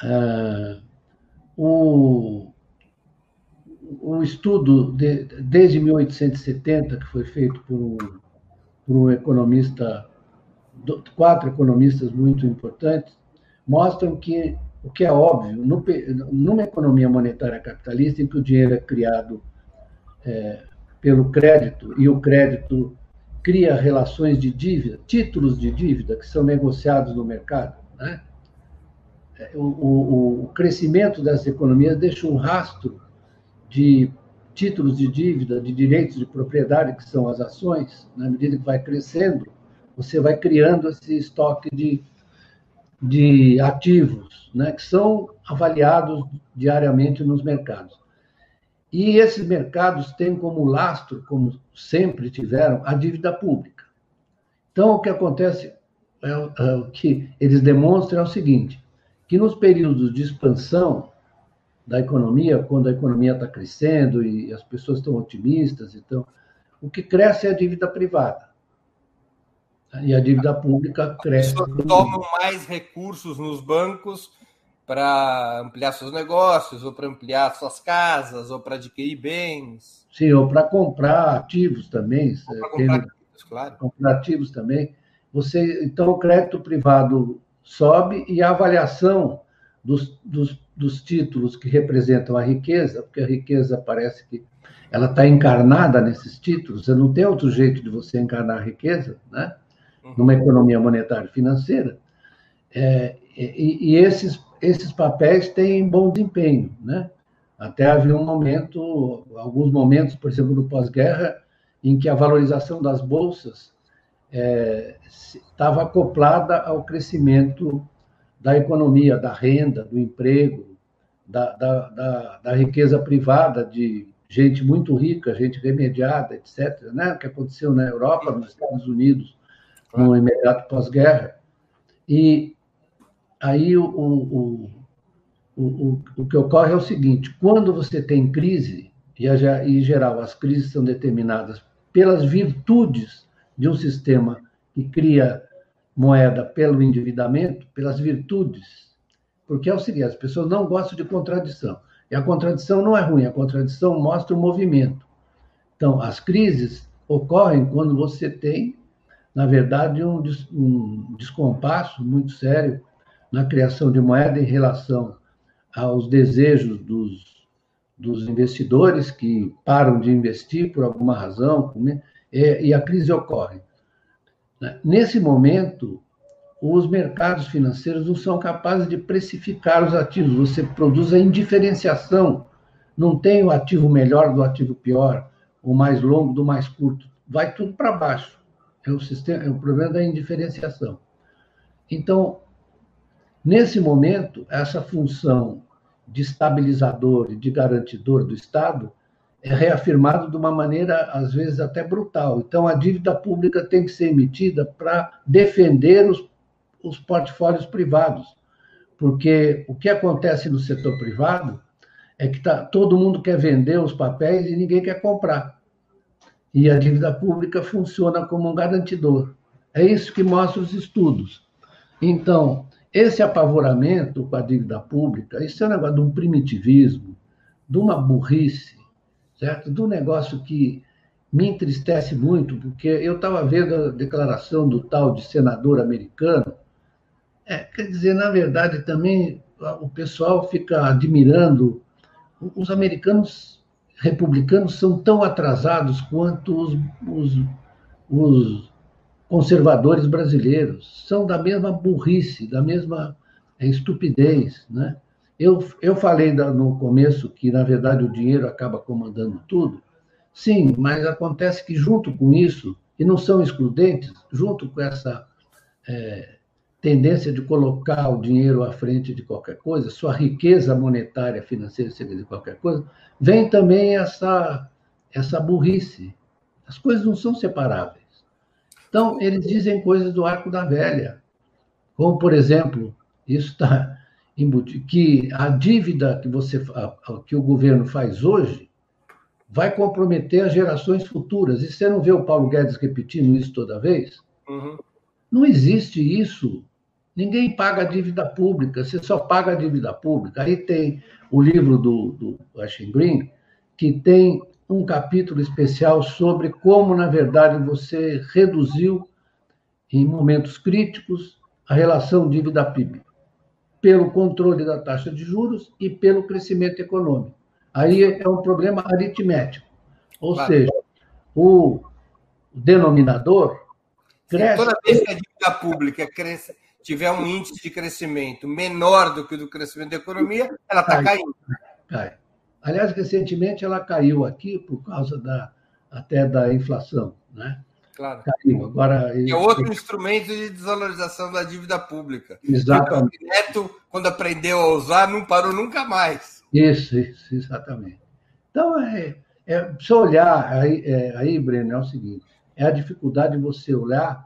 a, o, o estudo, de, desde 1870, que foi feito por um, por um economista, quatro economistas muito importantes, mostram que o que é óbvio, no, numa economia monetária capitalista, em que o dinheiro é criado é, pelo crédito, e o crédito cria relações de dívida, títulos de dívida que são negociados no mercado, né? É, o, o, o crescimento das economias deixa um rastro de títulos de dívida, de direitos de propriedade, que são as ações, na medida que vai crescendo, você vai criando esse estoque de, de ativos, né, que são avaliados diariamente nos mercados. E esses mercados têm como lastro, como sempre tiveram, a dívida pública. Então, o que acontece, é, é, o que eles demonstram é o seguinte: que nos períodos de expansão da economia, quando a economia está crescendo e as pessoas estão otimistas, então, o que cresce é a dívida privada. E a dívida pública cresce. Tomam mais recursos nos bancos para ampliar seus negócios, ou para ampliar suas casas, ou para adquirir bens. Sim, ou para comprar ativos também. Para comprar ativos, claro. Comprar ativos também. Você, então, o crédito privado sobe e a avaliação dos, dos, dos títulos que representam a riqueza, porque a riqueza parece que ela está encarnada nesses títulos, você não tem outro jeito de você encarnar a riqueza, né? Uhum. numa economia monetária financeira, é, e, e, esses, esses papéis têm bom desempenho. Né? Até havia um momento, alguns momentos, por exemplo, no pós-guerra, em que a valorização das bolsas é, estava acoplada ao crescimento da economia, da renda, do emprego, da, da, da, da, riqueza privada de gente muito rica, gente remediada, etc., né? o que aconteceu na Europa, nos Estados Unidos, no imediato pós-guerra. E aí o, o, o, o, que ocorre é o seguinte: quando você tem crise, e em geral as crises são determinadas pelas virtudes de um sistema que cria moeda pelo endividamento, pelas virtudes. Porque é o seguinte, as pessoas não gostam de contradição. E a contradição não é ruim, a contradição mostra o movimento. Então, as crises ocorrem quando você tem, na verdade, um, um descompasso muito sério na criação de moeda em relação aos desejos dos, dos investidores que param de investir por alguma razão, e a crise ocorre. Né? Nesse momento, os mercados financeiros não são capazes de precificar os ativos. Você produz a indiferenciação. Não tem o ativo melhor do ativo pior, o mais longo do mais curto. Vai tudo para baixo. É o, sistema, é o problema da indiferenciação. Então, nesse momento, essa função de estabilizador e de garantidor do Estado é reafirmado de uma maneira, às vezes, até brutal. Então, a dívida pública tem que ser emitida para defender os, os portfólios privados. Porque o que acontece no setor privado é que tá, todo mundo quer vender os papéis e ninguém quer comprar. E a dívida pública funciona como um garantidor. É isso que mostram os estudos. Então, esse apavoramento com a dívida pública, isso é um negócio de um primitivismo, de uma burrice, certo? Do negócio que me entristece muito, porque eu estava vendo a declaração do tal de senador americano. É, quer dizer, na verdade, também o pessoal fica admirando. Os americanos republicanos são tão atrasados quanto os, os, os conservadores brasileiros. São da mesma burrice, da mesma estupidez, né? Eu, eu falei no começo que, na verdade, o dinheiro acaba comandando tudo. Sim, mas acontece que, junto com isso, e não são excludentes, junto com essa é, tendência de colocar o dinheiro à frente de qualquer coisa, sua riqueza monetária, financeira, seja de qualquer coisa, vem também essa, essa burrice. As coisas não são separáveis. Então, eles dizem coisas do arco da velha, como, por exemplo, isso (laughs) está que a dívida que, você, que o governo faz hoje vai comprometer as gerações futuras. E você não vê o Paulo Guedes repetindo isso toda vez? Uhum. Não existe isso. Ninguém paga a dívida pública, você só paga a dívida pública. Aí tem o livro do, do Green, que tem um capítulo especial sobre como, na verdade, você reduziu, em momentos críticos, a relação dívida-PIB pelo controle da taxa de juros e pelo crescimento econômico. Aí é um problema aritmético. Ou claro. seja, o denominador cresce. Toda vez que a dívida pública cresce, tiver um índice de crescimento menor do que o do crescimento da economia, ela está caindo. Cai. Aliás, recentemente ela caiu aqui por causa da, até da inflação. Né? Claro. Caiu. Agora, é outro instrumento de desvalorização da dívida pública. Exatamente. O Neto, quando aprendeu a usar, não parou nunca mais. Isso, isso, exatamente. Então, é, é, se olhar, aí, é, aí, Breno, é o seguinte: é a dificuldade de você olhar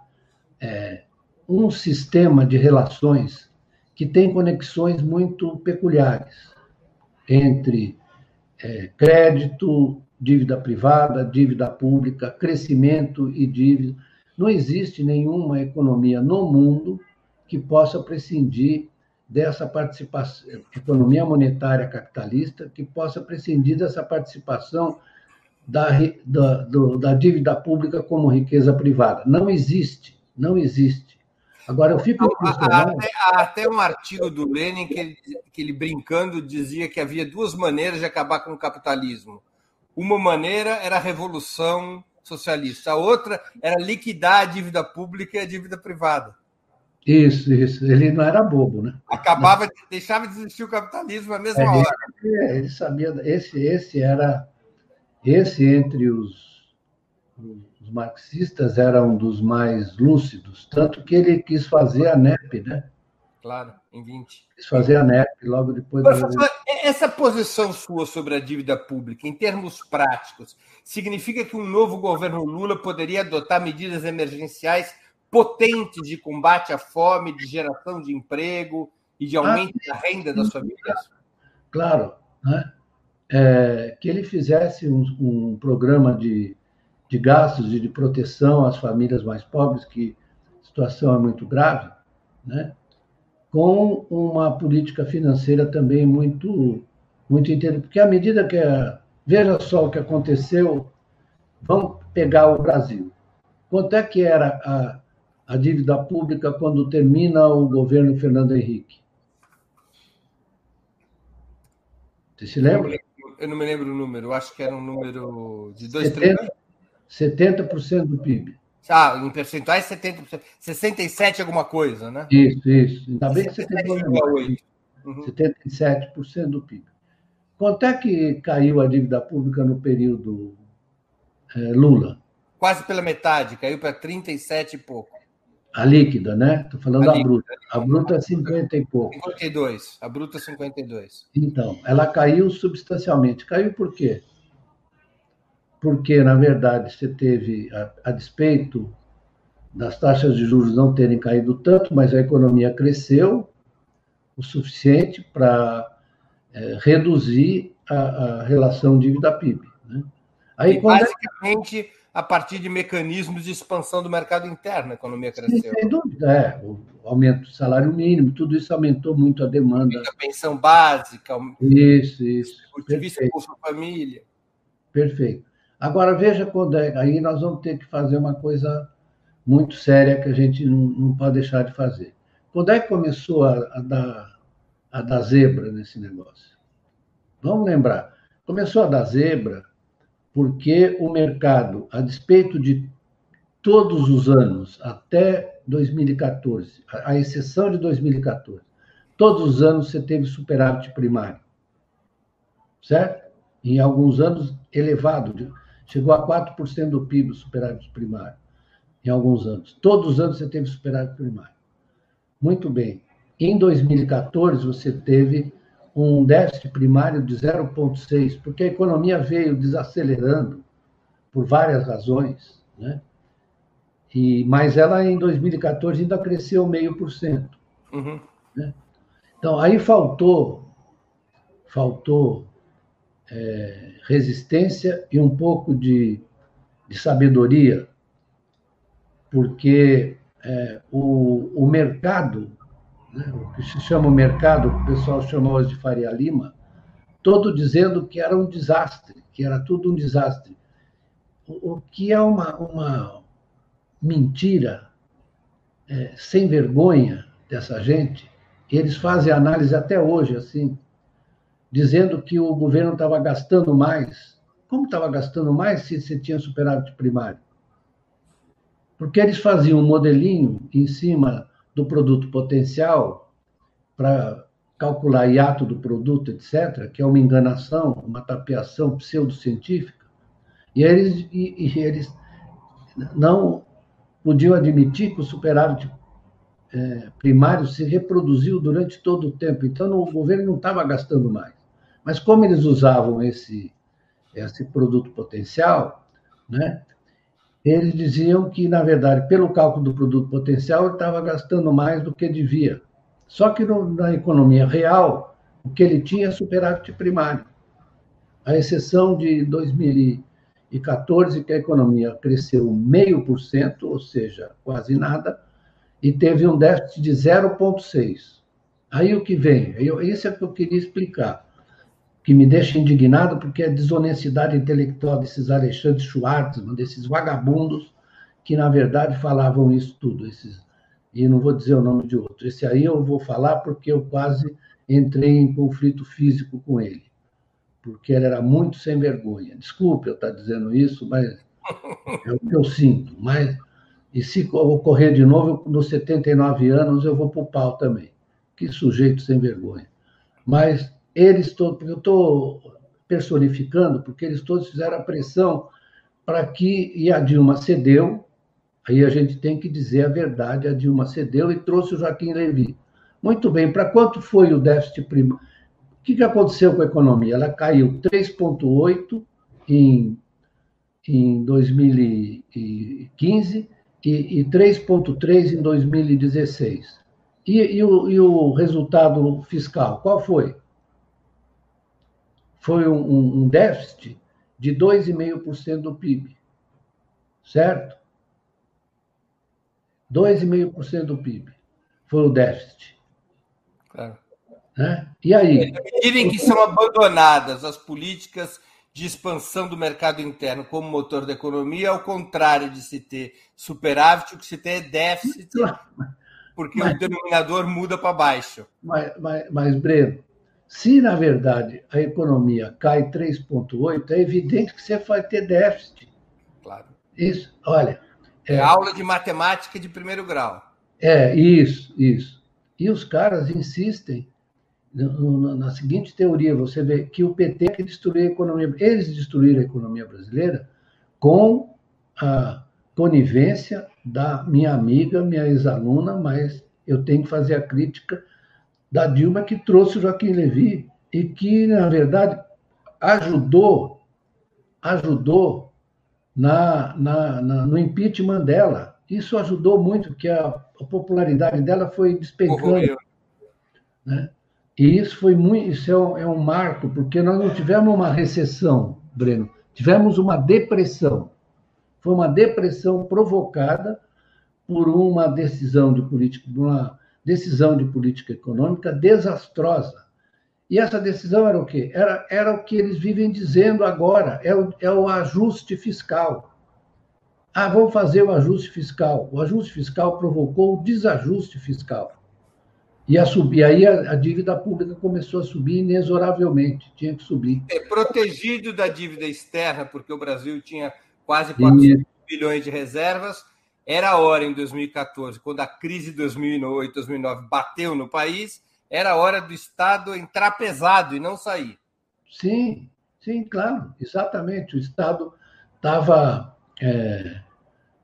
é, um sistema de relações que tem conexões muito peculiares entre é, crédito, dívida privada, dívida pública, crescimento e dívida. Não existe nenhuma economia no mundo que possa prescindir dessa participação, economia monetária capitalista, que possa prescindir dessa participação da, da, do, da dívida pública como riqueza privada. Não existe, não existe. Agora, eu fico. Até, até um artigo do Lenin que ele, que ele, brincando, dizia que havia duas maneiras de acabar com o capitalismo. Uma maneira era a revolução socialista, a outra era liquidar a dívida pública e a dívida privada. Isso, isso. Ele não era bobo, né? Acabava, deixava de existir o capitalismo na mesma é, hora. Ele, ele sabia, esse, esse era, esse entre os, os marxistas era um dos mais lúcidos, tanto que ele quis fazer a NEP, né? Claro, em 20. Quis fazer a NEP logo depois. Professor, essa posição sua sobre a dívida pública, em termos práticos, significa que um novo governo Lula poderia adotar medidas emergenciais potentes de combate à fome, de geração de emprego e de aumento ah, da renda das famílias? Claro, né? É, que ele fizesse um, um programa de, de gastos e de proteção às famílias mais pobres, que a situação é muito grave, né? com uma política financeira também muito, muito interessante. Porque à medida que. A, veja só o que aconteceu, vamos pegar o Brasil. Quanto é que era a, a dívida pública quando termina o governo Fernando Henrique? Você se lembra? Eu não me lembro o número, acho que era um número de 2 trilhões. 70% do PIB. Ah, em percentuais, 70%. 67 alguma coisa, né? Isso, isso. Ainda bem que você tem uhum. 77% do PIB. Quanto é que caiu a dívida pública no período é, Lula? Quase pela metade, caiu para 37 e pouco. A líquida, né? Estou falando a da bruta. A bruta é 50 e pouco. 52. A bruta é 52. Então, ela caiu substancialmente. Caiu por quê? Porque, na verdade, você teve, a, a despeito das taxas de juros não terem caído tanto, mas a economia cresceu o suficiente para é, reduzir a, a relação dívida-PIB. Né? Aí, e basicamente, a partir de mecanismos de expansão do mercado interno, a economia cresceu. Sem dúvida, é. O aumento do salário mínimo, tudo isso aumentou muito a demanda. A pensão básica, isso, isso. o serviço Bolsa Família. Perfeito. Agora, veja quando é. Aí nós vamos ter que fazer uma coisa muito séria que a gente não, não pode deixar de fazer. Quando é que começou a, a, dar, a dar zebra nesse negócio? Vamos lembrar. Começou a dar zebra porque o mercado, a despeito de todos os anos, até 2014, a exceção de 2014, todos os anos você teve superávit primário. Certo? Em alguns anos, elevado, chegou a 4% do PIB o superávit primário, em alguns anos. Todos os anos você teve superávit primário. Muito bem. Em 2014, você teve um déficit primário de 0,6, porque a economia veio desacelerando por várias razões, né? E, mas ela em 2014 ainda cresceu meio por cento. Uhum. Né? Então aí faltou, faltou é, resistência e um pouco de, de sabedoria, porque é, o, o mercado né, o que se chama o mercado, o pessoal chamou hoje de Faria Lima, todo dizendo que era um desastre, que era tudo um desastre. O, o que é uma, uma mentira é, sem vergonha dessa gente, eles fazem análise até hoje, assim, dizendo que o governo estava gastando mais. Como estava gastando mais se você tinha superávit primário? Porque eles faziam um modelinho em cima do produto potencial para calcular hiato do produto, etc., que é uma enganação, uma tapeação pseudocientífica, e eles, e, e eles não podiam admitir que o superávit é, primário se reproduziu durante todo o tempo. Então, o governo não estava gastando mais. Mas como eles usavam esse, esse produto potencial, né, eles diziam que, na verdade, pelo cálculo do produto potencial, ele estava gastando mais do que devia. Só que no, na economia real, o que ele tinha é superávit primário. A exceção de 2014, que a economia cresceu 0,5%, ou seja, quase nada, e teve um déficit de 0,6%. Aí o que vem? Isso é o que eu queria explicar que me deixa indignado porque é a desonestidade intelectual desses Alexandre Schwartzman, desses vagabundos que, na verdade, falavam isso tudo. Esses, e não vou dizer o nome de outro. Esse aí eu vou falar porque eu quase entrei em conflito físico com ele, porque ele era muito sem vergonha. Desculpe eu estar dizendo isso, mas (laughs) é o que eu sinto. Mas, e se ocorrer de novo, nos 79 anos eu vou para o pau também. Que sujeito sem vergonha. Mas eles todos, eu estou personificando, porque eles todos fizeram a pressão para que, e a Dilma cedeu, aí a gente tem que dizer a verdade, a Dilma cedeu e trouxe o Joaquim Levy. Muito bem, para quanto foi o déficit primário? O que, que aconteceu com a economia? Ela caiu 3,8% em, em 2015 e, e 3,3% em 2016. E, e, o, e o resultado fiscal, qual foi? Foi um, um déficit de 2,5% do PIB. Certo? 2,5% do PIB foi o déficit. Claro. Né? E aí? Dizem que são abandonadas as políticas de expansão do mercado interno como motor da economia, ao contrário de se ter superávit, o que se tem é déficit, porque mas, o denominador muda para baixo. Mas, mas, mas, Breno, se, na verdade, a economia cai 3,8, é evidente que você vai ter déficit. Claro. Isso, olha. É, é aula de matemática de primeiro grau. É, isso, isso. E os caras insistem na seguinte teoria: você vê que o PT é que destruiu a economia. Eles destruíram a economia brasileira com a conivência da minha amiga, minha ex-aluna, mas eu tenho que fazer a crítica da Dilma que trouxe o Joaquim Levy e que, na verdade, ajudou, ajudou na, na, na no impeachment dela. Isso ajudou muito, porque a, a popularidade dela foi despencando. Né? E isso foi muito, isso é um, é um marco, porque nós não tivemos uma recessão, Breno, tivemos uma depressão. Foi uma depressão provocada por uma decisão de política, uma decisão de política econômica desastrosa. E essa decisão era o quê? Era, era o que eles vivem dizendo agora, é o, é o ajuste fiscal. Ah, vamos fazer o ajuste fiscal. O ajuste fiscal provocou o desajuste fiscal. E, a subir, aí a, a, dívida pública começou a subir inexoravelmente, tinha que subir. É protegido da dívida externa, porque o Brasil tinha quase 400 bilhões de reservas, era a hora em 2014, quando a crise de 2008, 2009 bateu no país, era a hora do Estado entrar pesado e não sair. Sim, sim, claro, exatamente. O Estado estava é,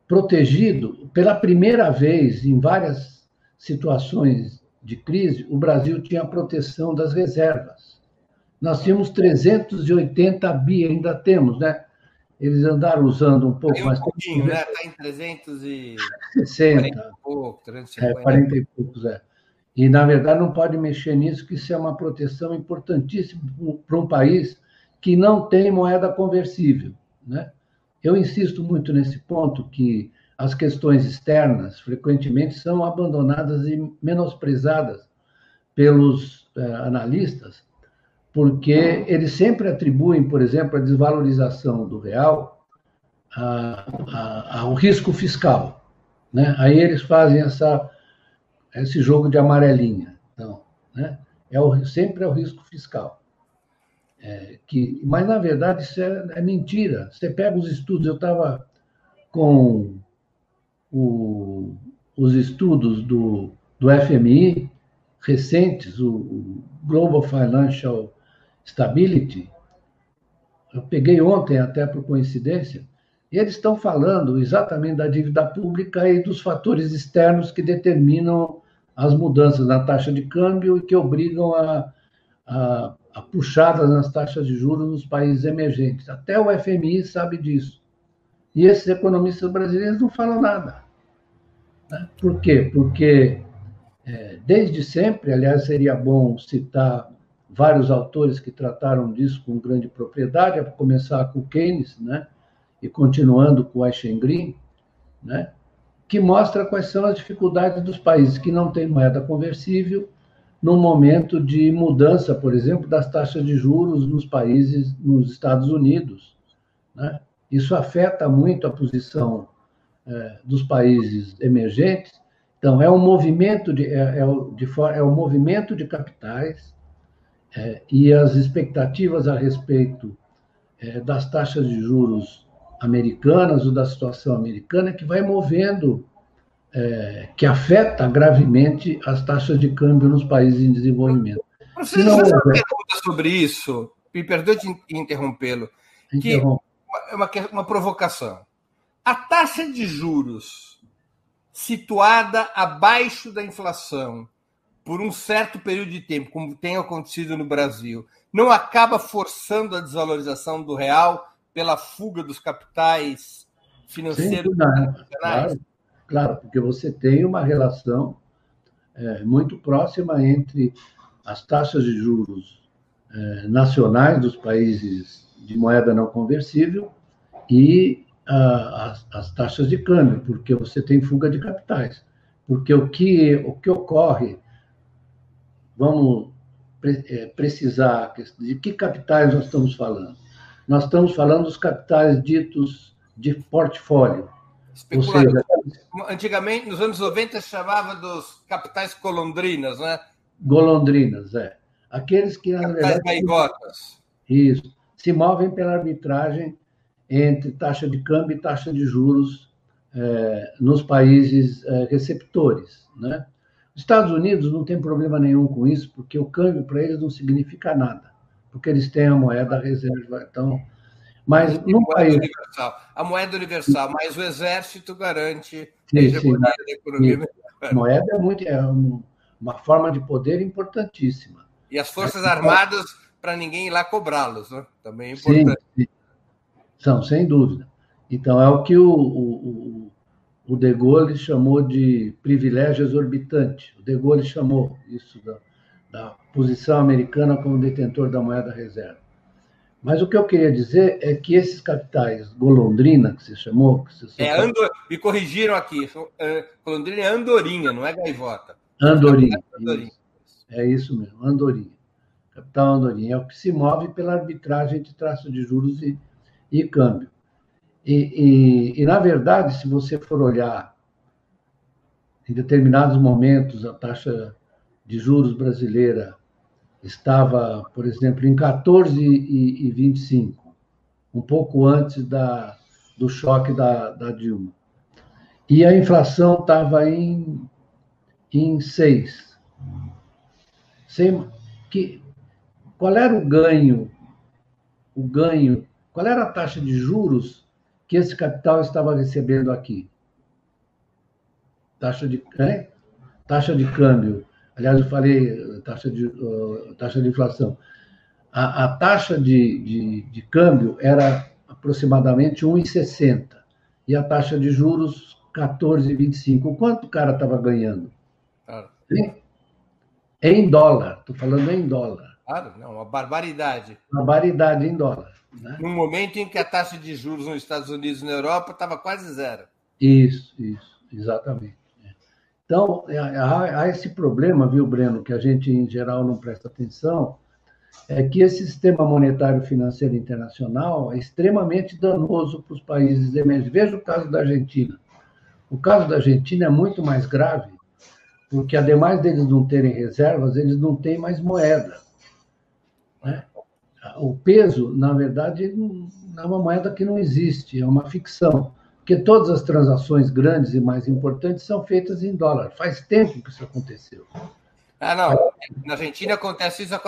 protegido. Pela primeira vez, em várias situações de crise, o Brasil tinha a proteção das reservas. Nós tínhamos 380 bi, ainda temos, né? Eles andaram usando um pouco mais. Um pouquinho, né? Está em 360. 40 e pouco, 350. É, 40 e poucos, é. E, na verdade, não pode mexer nisso, que isso é uma proteção importantíssima para um país que não tem moeda conversível. Né? Eu insisto muito nesse ponto que as questões externas frequentemente são abandonadas e menosprezadas pelos eh, analistas, porque eles sempre atribuem, por exemplo, a desvalorização do real ao risco fiscal. Né? Aí eles fazem essa, esse jogo de amarelinha. Então, né? É o, sempre é o risco fiscal. É, que, mas, na verdade, isso é, é mentira. Você pega os estudos, eu estava com o, os estudos do, do FMI recentes, o, o Global Financial Stability, eu peguei ontem, até por coincidência, eles estão falando exatamente da dívida pública e dos fatores externos que determinam as mudanças na taxa de câmbio e que obrigam a, a, a puxada nas taxas de juros nos países emergentes. Até o FMI sabe disso. E esses economistas brasileiros não falam nada. Né? Por quê? Porque, é, desde sempre, aliás, seria bom citar vários autores que trataram disso com grande propriedade, a começar com Keynes, né? e continuando com o Green, né? que mostra quais são as dificuldades dos países que não têm moeda conversível no momento de mudança, por exemplo, das taxas de juros nos países, nos Estados Unidos. Né? Isso afeta muito a posição é, dos países emergentes. Então, é um movimento de, é, é, de, é um movimento de capitais é, e as expectativas a respeito é, das taxas de juros americanas ou da situação americana que vai movendo, é, que afeta gravemente as taxas de câmbio nos países em desenvolvimento. Professor, não, uma pergunta sobre isso, me perdoe de interrompê-lo, que é uma, uma provocação. A taxa de juros situada abaixo da inflação por um certo período de tempo, como tem acontecido no Brasil, não acaba forçando a desvalorização do real pela fuga dos capitais financeiros internacionais? Claro, claro, porque você tem uma relação é, muito próxima entre as taxas de juros é, nacionais dos países de moeda não conversível e a, as, as taxas de câmbio, porque você tem fuga de capitais. Porque o que, o que ocorre, vamos é, precisar de que capitais nós estamos falando nós estamos falando dos capitais ditos de portfólio. Seja, Antigamente, nos anos 90, se chamava dos capitais golondrinas, né? Golondrinas, é. Aqueles que, na capitais gaigotas. Isso. Se movem pela arbitragem entre taxa de câmbio e taxa de juros é, nos países é, receptores, né? Os Estados Unidos não tem problema nenhum com isso, porque o câmbio para eles não significa nada porque eles têm a moeda reserva. Então, mas no país universal, a moeda universal, mas o exército garante sim, a hegemonia da economia. A moeda é muito é uma forma de poder importantíssima. E as forças é, armadas para ninguém ir lá cobrá-los, né? Também é importante. Sim, sim. São, sem dúvida. Então é o que o, o, o De Gaulle chamou de privilégio exorbitante. O De Gaulle chamou isso da, da posição americana como detentor da moeda reserva. Mas o que eu queria dizer é que esses capitais golondrina, que você chamou. Que você é, Andor, me corrigiram aqui. É, golondrina é andorinha, não é gaivota. Andorinha. andorinha. Isso. É isso mesmo, andorinha. Capital andorinha. É o que se move pela arbitragem de traço de juros e, e câmbio. E, e, e, na verdade, se você for olhar em determinados momentos a taxa de juros brasileira estava, por exemplo, em 14,25, um pouco antes da, do choque da, da Dilma. E a inflação estava em, em 6. Sem, que, qual era o ganho? O ganho, qual era a taxa de juros que esse capital estava recebendo aqui? Taxa de, taxa de câmbio Aliás, eu falei taxa de, uh, taxa de inflação. A, a taxa de, de, de, câmbio era aproximadamente 1,60 e a taxa de juros 14,25. Quanto o cara estava ganhando? Claro. Em dólar, estou falando em dólar. Claro, não, uma barbaridade. Uma barbaridade em dólar. Né? Num momento em que a taxa de juros nos Estados Unidos e na Europa estava quase zero. Isso, isso, exatamente. Então, é, há, há esse problema, viu, Breno, que a gente, em geral, não presta atenção, é que esse sistema monetário financeiro internacional é extremamente danoso para os países emergentes. Veja o caso da Argentina. O caso da Argentina é muito mais grave, porque ademais deles não terem reservas, eles não têm mais moeda. O peso, na verdade, é uma moeda que não existe, é uma ficção. Porque todas as transações grandes e mais importantes são feitas em dólar. Faz tempo que isso aconteceu. Ah, não. Na Argentina acontece isso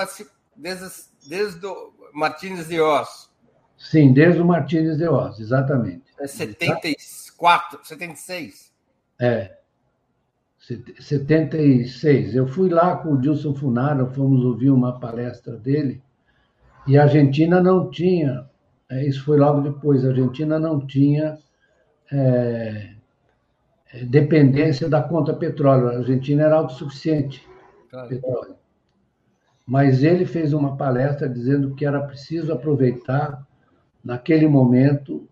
desde, desde o Martínez de Oz. Sim, desde o Martínez de Oz, exatamente. É 74, 76. É. 76. Eu fui lá com o Dilson Funaro, fomos ouvir uma palestra dele, e a Argentina não tinha, é, isso foi logo depois, a Argentina não tinha é, é, dependência da conta petróleo. A Argentina era autossuficiente claro. petróleo. Mas ele fez uma palestra dizendo que era preciso aproveitar, naquele momento,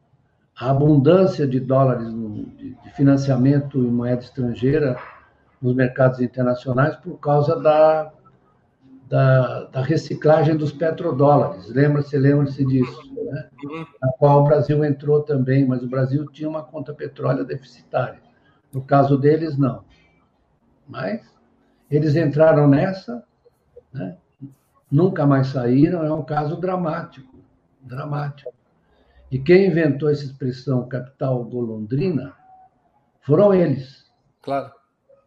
a abundância de dólares de financiamento em moeda estrangeira nos mercados internacionais por causa da, da, da reciclagem dos petrodólares. Lembra-se, lembra-se disso, né? Na qual o Brasil entrou também, mas o Brasil tinha uma conta petróleo deficitária. No caso deles, não. Mas eles entraram nessa, né? nunca mais saíram, é um caso dramático, dramático. E quem inventou essa expressão capital golondrina foram eles. Claro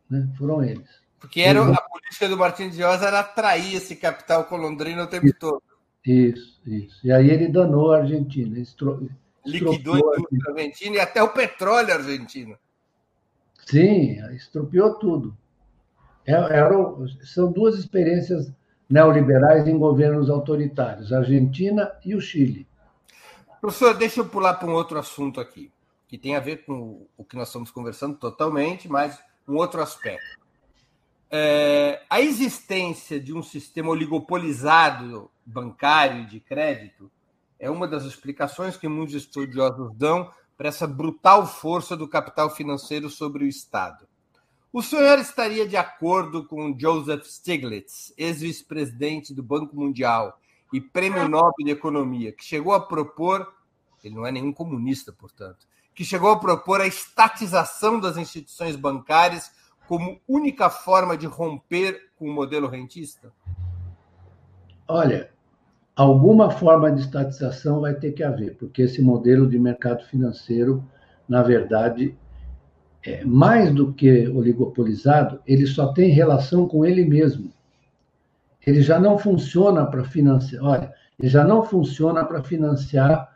né? Foram eles. Porque era, a política do Martins de Oz era atrair esse capital colondrino o tempo isso, todo. Isso, isso. E aí ele danou a Argentina. Estro, Liquidou a Argentina e até o petróleo argentino. Sim, estropiou tudo. É, era, são duas experiências neoliberais em governos autoritários, a Argentina e o Chile. Professor, deixa eu pular para um outro assunto aqui, que tem a ver com o que nós estamos conversando totalmente, mas um outro aspecto. É, a existência de um sistema oligopolizado bancário de crédito é uma das explicações que muitos estudiosos dão para essa brutal força do capital financeiro sobre o Estado. O senhor estaria de acordo com Joseph Stiglitz, ex-vice-presidente do Banco Mundial e prêmio Nobel de Economia, que chegou a propor, ele não é nenhum comunista, portanto, que chegou a propor a estatização das instituições bancárias como única forma de romper com o modelo rentista? Olha, alguma forma de estatização vai ter que haver, porque esse modelo de mercado financeiro, na verdade, é mais do que oligopolizado, ele só tem relação com ele mesmo. Ele já não funciona para financiar, olha, ele já não funciona para financiar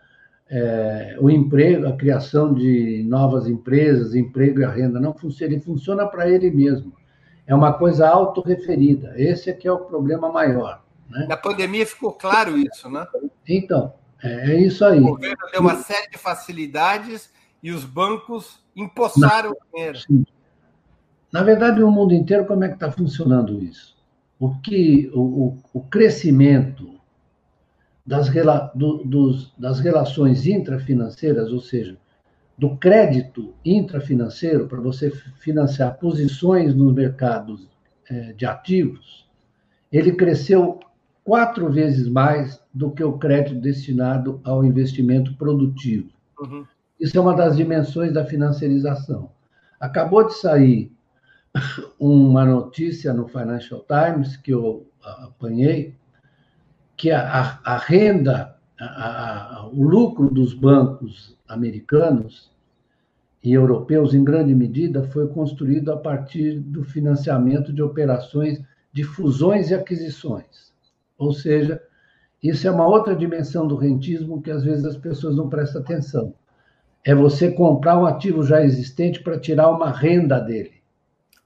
é, o emprego, a criação de novas empresas, emprego e a renda, não funciona, ele funciona para ele mesmo. É uma coisa autorreferida. Esse é que é o problema maior. Né? Na pandemia ficou claro isso, né? Então, é, é isso aí. O governo deu uma série de facilidades e os bancos empossaram o dinheiro. Na verdade, no mundo inteiro, como é que está funcionando isso? O que o, o crescimento das, do, dos, das relações intrafinanceiras, ou seja, do crédito intrafinanceiro para você financiar posições nos mercados é, de ativos, ele cresceu quatro vezes mais do que o crédito destinado ao investimento produtivo. Uhum. Isso é uma das dimensões da financiarização. Acabou de sair (laughs) uma notícia no Financial Times que eu apanhei, que a, a renda, a, a, o lucro dos bancos americanos e europeus, em grande medida, foi construído a partir do financiamento de operações de fusões e aquisições. Ou seja, isso é uma outra dimensão do rentismo que às vezes as pessoas não prestam atenção. É você comprar um ativo já existente para tirar uma renda dele.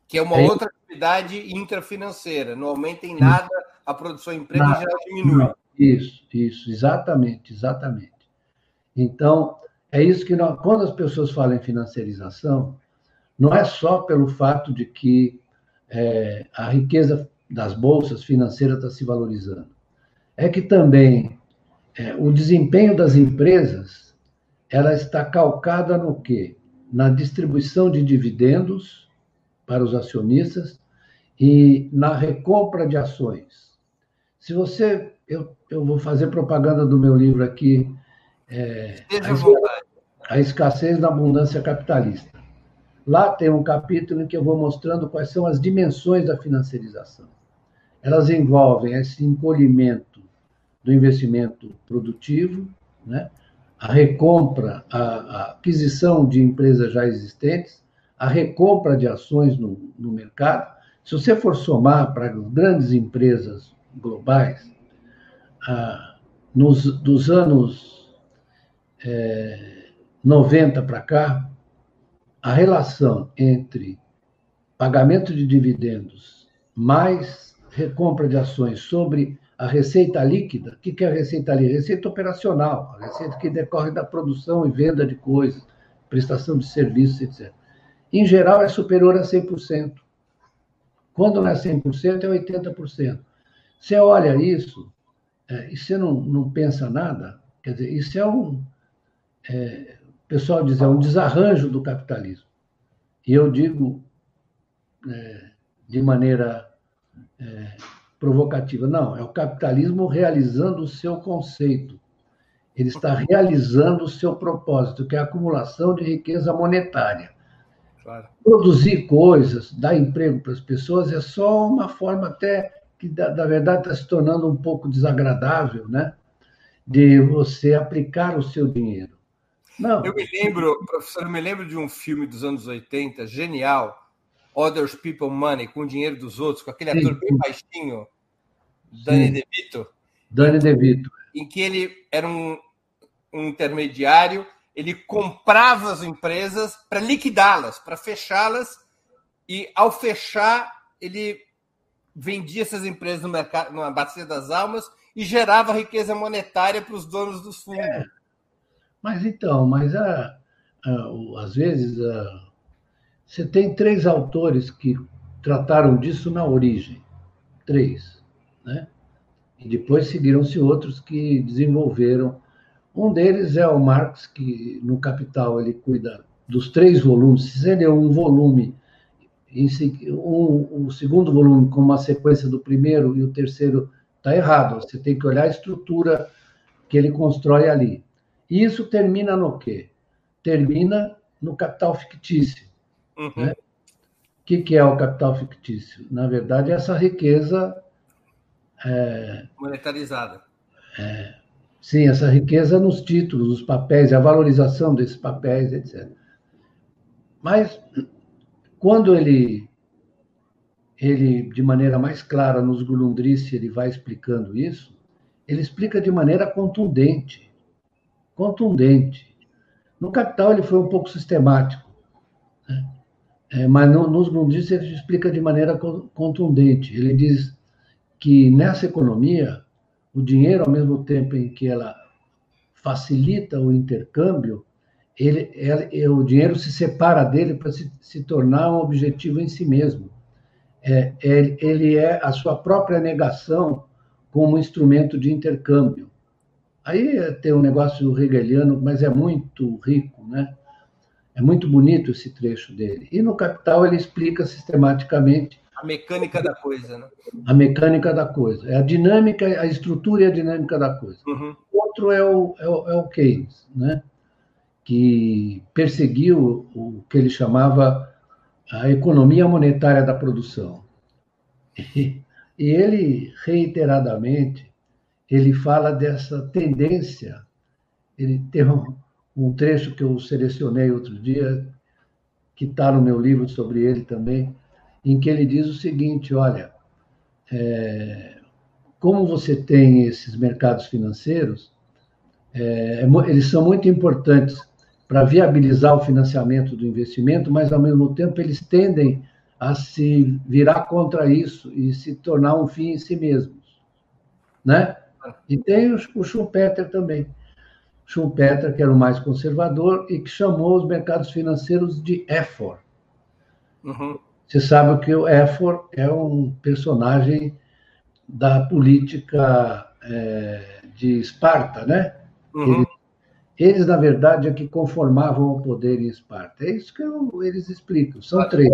Que é uma é outra atividade intrafinanceira, não aumenta em nada a produção em emprego já diminui. Não, isso, isso, exatamente, exatamente. Então, é isso que nós, quando as pessoas falam em financiarização, não é só pelo fato de que é, a riqueza das bolsas financeiras está se valorizando, é que também é, o desempenho das empresas ela está calcada no quê? Na distribuição de dividendos para os acionistas e na recompra de ações. Se você. Eu, eu vou fazer propaganda do meu livro aqui. É, a, a escassez da abundância capitalista. Lá tem um capítulo em que eu vou mostrando quais são as dimensões da financiarização. Elas envolvem esse encolhimento do investimento produtivo, né? a recompra, a, a aquisição de empresas já existentes, a recompra de ações no, no mercado. Se você for somar para grandes empresas globais, ah, nos, dos anos é, 90 para cá, a relação entre pagamento de dividendos mais recompra de ações sobre a receita líquida, o que é a receita líquida? Receita operacional, a receita que decorre da produção e venda de coisas, prestação de serviços, etc. Em geral, é superior a 100%. Quando não é 100%, é 80%. Você olha isso é, e você não, não pensa nada, quer dizer, isso é um. É, o pessoal diz, é um desarranjo do capitalismo. E eu digo é, de maneira é, provocativa, não, é o capitalismo realizando o seu conceito. Ele está realizando o seu propósito, que é a acumulação de riqueza monetária. Claro. Produzir coisas, dar emprego para as pessoas é só uma forma até que, na verdade, está se tornando um pouco desagradável, né? De você aplicar o seu dinheiro. Não. Eu me lembro, professor, eu me lembro de um filme dos anos 80, genial, Others People Money, com o dinheiro dos outros, com aquele ator bem baixinho, Danny DeVito. Danny DeVito. Em que ele era um, um intermediário, ele comprava as empresas para liquidá-las, para fechá-las, e ao fechar, ele vendia essas empresas no mercado, na bacia das almas e gerava riqueza monetária para os donos dos fundos. É. Mas então, mas a, a, às vezes a, você tem três autores que trataram disso na origem, três, né? E depois seguiram-se outros que desenvolveram. Um deles é o Marx, que no Capital ele cuida dos três volumes. Se ele é um volume um, o segundo volume com uma sequência do primeiro e o terceiro está errado. Você tem que olhar a estrutura que ele constrói ali. E isso termina no quê? Termina no capital fictício. Uhum. Né? O que, que é o capital fictício? Na verdade, é essa riqueza. É, Monetarizada. É, sim, essa riqueza nos títulos, nos papéis, a valorização desses papéis, etc. Mas quando ele, ele de maneira mais clara, nos Gulundrice, ele vai explicando isso, ele explica de maneira contundente. Contundente. No Capital, ele foi um pouco sistemático. Né? É, mas no, nos Gulundrice, ele explica de maneira contundente. Ele diz que nessa economia, o dinheiro, ao mesmo tempo em que ela facilita o intercâmbio, ele, ele, o dinheiro se separa dele para se, se tornar um objetivo em si mesmo. É, é, ele é a sua própria negação como instrumento de intercâmbio. Aí tem um negócio hegeliano, mas é muito rico, né? É muito bonito esse trecho dele. E no Capital ele explica sistematicamente a mecânica da coisa, né? A mecânica da coisa. É a dinâmica, a estrutura e a dinâmica da coisa. Uhum. Outro é o, é o, é o Keynes, né? Que perseguiu o que ele chamava a economia monetária da produção. E, ele, reiteradamente, ele fala dessa tendência. Ele tem um, um trecho que eu selecionei outro dia, que está no meu livro sobre ele também, em que ele diz o seguinte: olha, é, como você tem esses mercados financeiros, é, é eles são muito importantes para viabilizar o financiamento do investimento, mas, ao mesmo tempo, eles tendem a se virar contra isso e se tornar um fim em si mesmos. Né? E tem o Schumpeter também. Schumpeter, que era o mais conservador e que chamou os mercados financeiros de EFOR. Uhum. Você sabe que o EFOR é um personagem da política é, de Esparta, né? Uhum. Ele eles, na verdade, é que conformavam o poder em Esparta. É isso que eu, eles explicam. São três.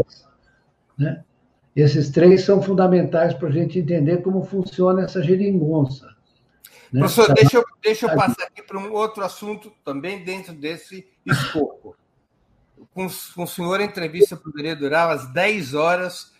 Né? Esses três são fundamentais para a gente entender como funciona essa geringonça. Né? Professor, deixa eu, deixa eu passar aqui para um outro assunto também dentro desse escopo. com, com o senhor a entrevista poderia durar umas 10 horas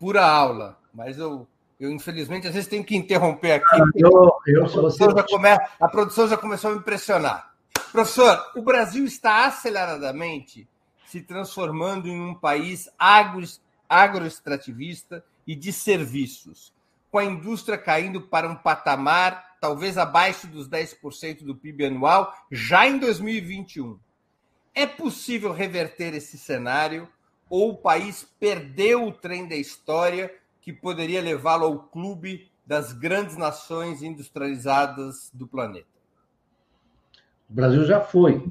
pura aula, mas eu, eu infelizmente às vezes tenho que interromper aqui. Eu, eu, a, produção você... já come, a produção já começou a me impressionar. Professor, o Brasil está aceleradamente se transformando em um país agro, agroextrativista e de serviços, com a indústria caindo para um patamar talvez abaixo dos 10% do PIB anual já em 2021. É possível reverter esse cenário ou o país perdeu o trem da história que poderia levá-lo ao clube das grandes nações industrializadas do planeta? O Brasil já foi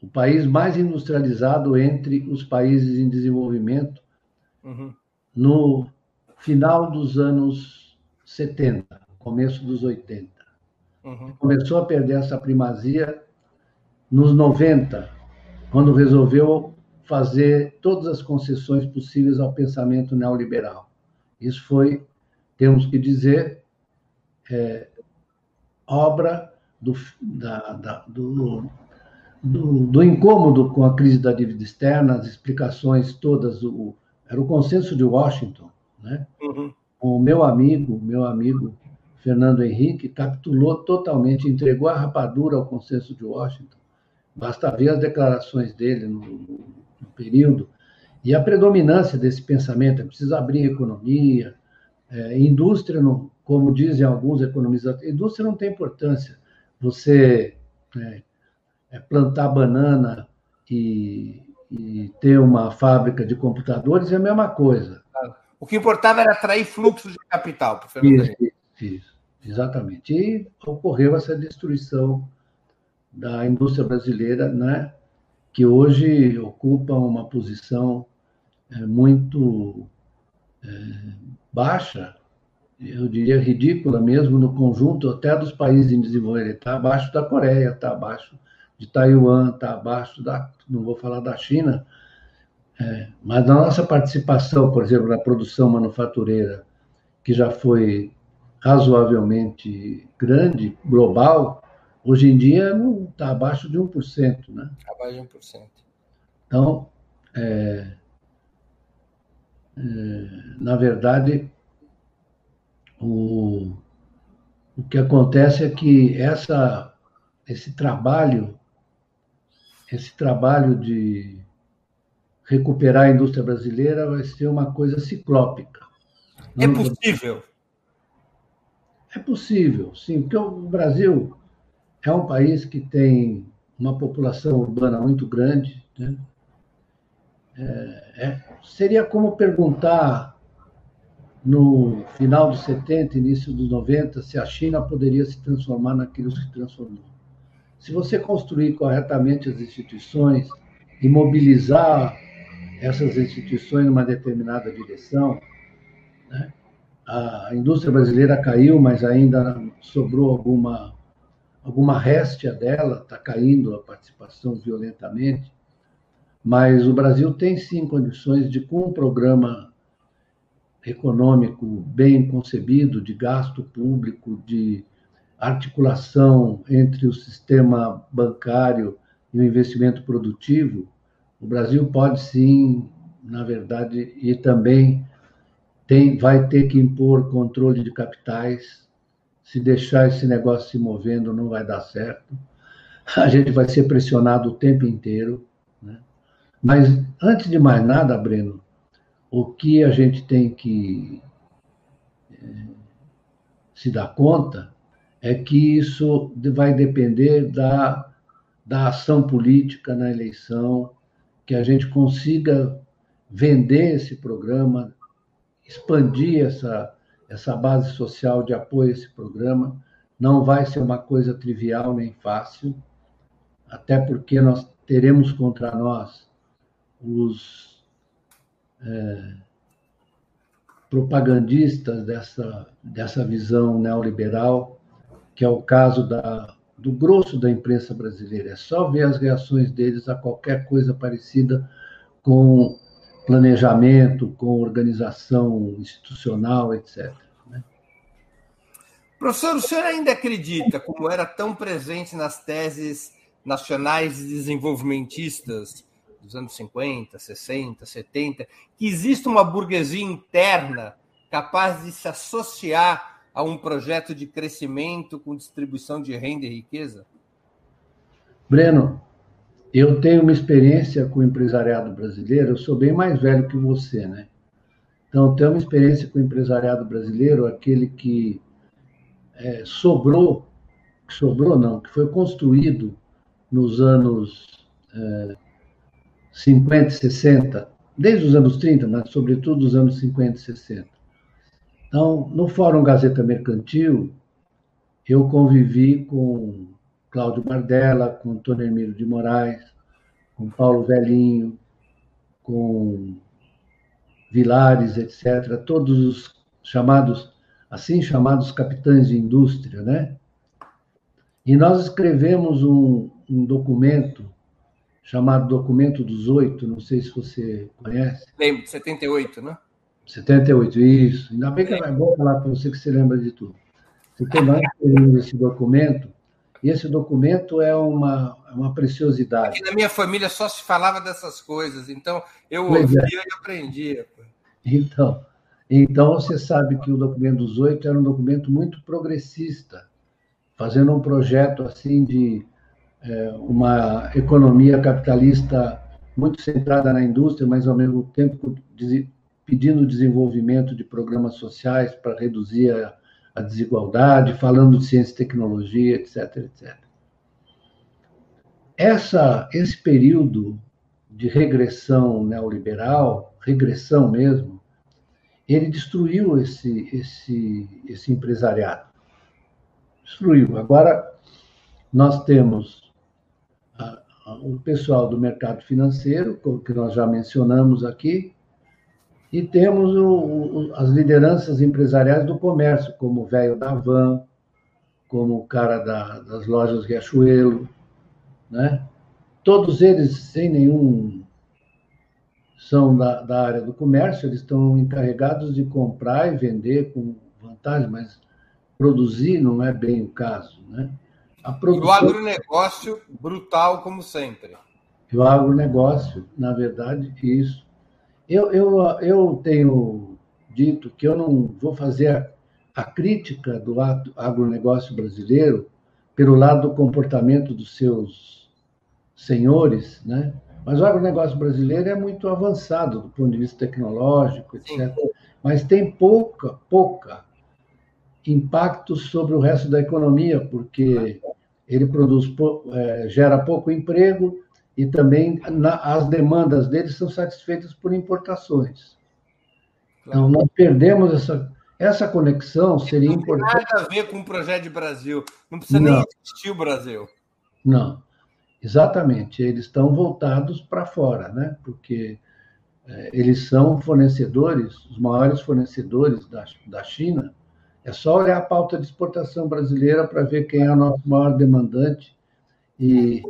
o país mais industrializado entre os países em desenvolvimento uhum. no final dos anos 70, começo dos 80. Uhum. Começou a perder essa primazia nos 90, quando resolveu fazer todas as concessões possíveis ao pensamento neoliberal. Isso foi, temos que dizer, é, obra do, da, da, do, do, do, incômodo com a crise da dívida externa, as explicações todas, o, era o consenso de Washington, né? Uhum. O meu amigo, meu amigo Fernando Henrique, capitulou totalmente, entregou a rapadura ao consenso de Washington. Basta ver as declarações dele no, no período e a predominância desse pensamento. É preciso abrir economia, é, indústria, não, como dizem alguns economistas, indústria não tem importância. Você é, é plantar banana e, e, ter uma fábrica de computadores é a mesma coisa. O que importava era atrair fluxos de capital. Isso, isso, exatamente. E ocorreu essa destruição da indústria brasileira, né, que hoje ocupa uma posição é, muito é, baixa, eu diria ridícula mesmo, no conjunto até dos países em desenvolvimento. Está abaixo da Coreia, está abaixo de Taiwan, está abaixo da, não vou falar da China, é, mas a nossa participação, por exemplo, na produção manufatureira, que já foi razoavelmente grande, global, hoje em dia não está abaixo de 1%. Né? Abaixo de 1%. Então, é, é, na verdade, o, o que acontece é que essa, esse trabalho, esse trabalho de recuperar a indústria brasileira vai ser uma coisa ciclópica. É possível? É possível, sim, porque o Brasil é um país que tem uma população urbana muito grande. Né? É, é, seria como perguntar no final dos 70, início dos 90, se a China poderia se transformar naquilo que se transformou. Se você construir corretamente as instituições e mobilizar essas instituições numa determinada direção, né? a indústria brasileira caiu, mas ainda sobrou alguma alguma réstia dela, está caindo a participação violentamente, mas o Brasil tem sim condições de, com um programa econômico bem concebido, de gasto público, de articulação entre o sistema bancário e o investimento produtivo, o Brasil pode sim, na verdade, e também tem, vai ter que impor controle de capitais. Se deixar esse negócio se movendo, não vai dar certo. A gente vai ser pressionado o tempo inteiro. Né? Mas, antes de mais nada, Breno, o que a gente tem que é, se dar conta é que isso vai depender da, da ação política na eleição, que a gente consiga vender esse programa, expandir essa, essa base social de apoio a esse programa. Não vai ser uma coisa trivial nem fácil, até porque nós teremos contra nós os é, propagandistas dessa, dessa visão neoliberal, que é o caso da, do grosso da imprensa brasileira. É só ver as reações deles a qualquer coisa parecida com planejamento, com organização institucional, etc. Né? Professor, o senhor ainda acredita, como era tão presente nas teses nacionais desenvolvimentistas dos anos 50, 60, 70, que existe uma burguesia interna capaz de se associar a um projeto de crescimento com distribuição de renda e riqueza? Breno, eu tenho uma experiência com o empresariado brasileiro, eu sou bem mais velho que você, né? Então, tenho uma experiência com o empresariado brasileiro, aquele que é, sobrou, que sobrou não, que foi construído nos anos é, 50 e 60, desde os anos 30, mas sobretudo os anos 50 e 60. Então, no Fórum Gazeta Mercantil, eu convivi com Cláudio Bardella, com Antônio Emílio de Moraes, com Paulo Velhinho, com Vilares, etc., todos os chamados, assim chamados capitães de indústria, né? E nós escrevemos um, um documento chamado Documento dos Oito, não sei se você conhece. Lembro, 78, né? 78, isso. Ainda bem que é bom falar com você que você lembra de tudo. Porque nós escrevemos esse documento, e esse documento é uma, é uma preciosidade. Aqui na minha família só se falava dessas coisas, então eu pois ouvia é. e aprendia. Então, então, você sabe que o documento dos oito era um documento muito progressista, fazendo um projeto assim de é, uma economia capitalista muito centrada na indústria, mas ao mesmo tempo pedindo desenvolvimento de programas sociais para reduzir a, a desigualdade, falando de ciência e tecnologia, etc, etc. Essa, esse período de regressão neoliberal, regressão mesmo, ele destruiu esse, esse, esse empresariado. Destruiu. Agora, nós temos o pessoal do mercado financeiro, que nós já mencionamos aqui, e temos o, o, as lideranças empresariais do comércio, como o velho da Van, como o cara da, das lojas Riachuelo, né? Todos eles, sem nenhum são da, da, área do comércio, eles estão encarregados de comprar e vender com vantagem, mas produzir não é bem o caso. Né? Produção... E o agronegócio brutal, como sempre. E o agronegócio, na verdade, isso. Eu, eu, eu tenho dito que eu não vou fazer a, a crítica do agronegócio brasileiro pelo lado do comportamento dos seus senhores, né? Mas o agronegócio brasileiro é muito avançado do ponto de vista tecnológico, etc. Sim. Mas tem pouca, pouca impacto sobre o resto da economia, porque ele produz, é, gera pouco emprego e também na, as demandas dele são satisfeitas por importações. Então, nós perdemos essa, essa conexão, seria não importante. Não tem nada a ver com o projeto de Brasil. Não precisa não. nem existir o Brasil. Não. Exatamente, eles estão voltados para fora, né? porque é, eles são fornecedores, os maiores fornecedores da, da China. É só olhar a pauta de exportação brasileira para ver quem é o nosso maior demandante. E,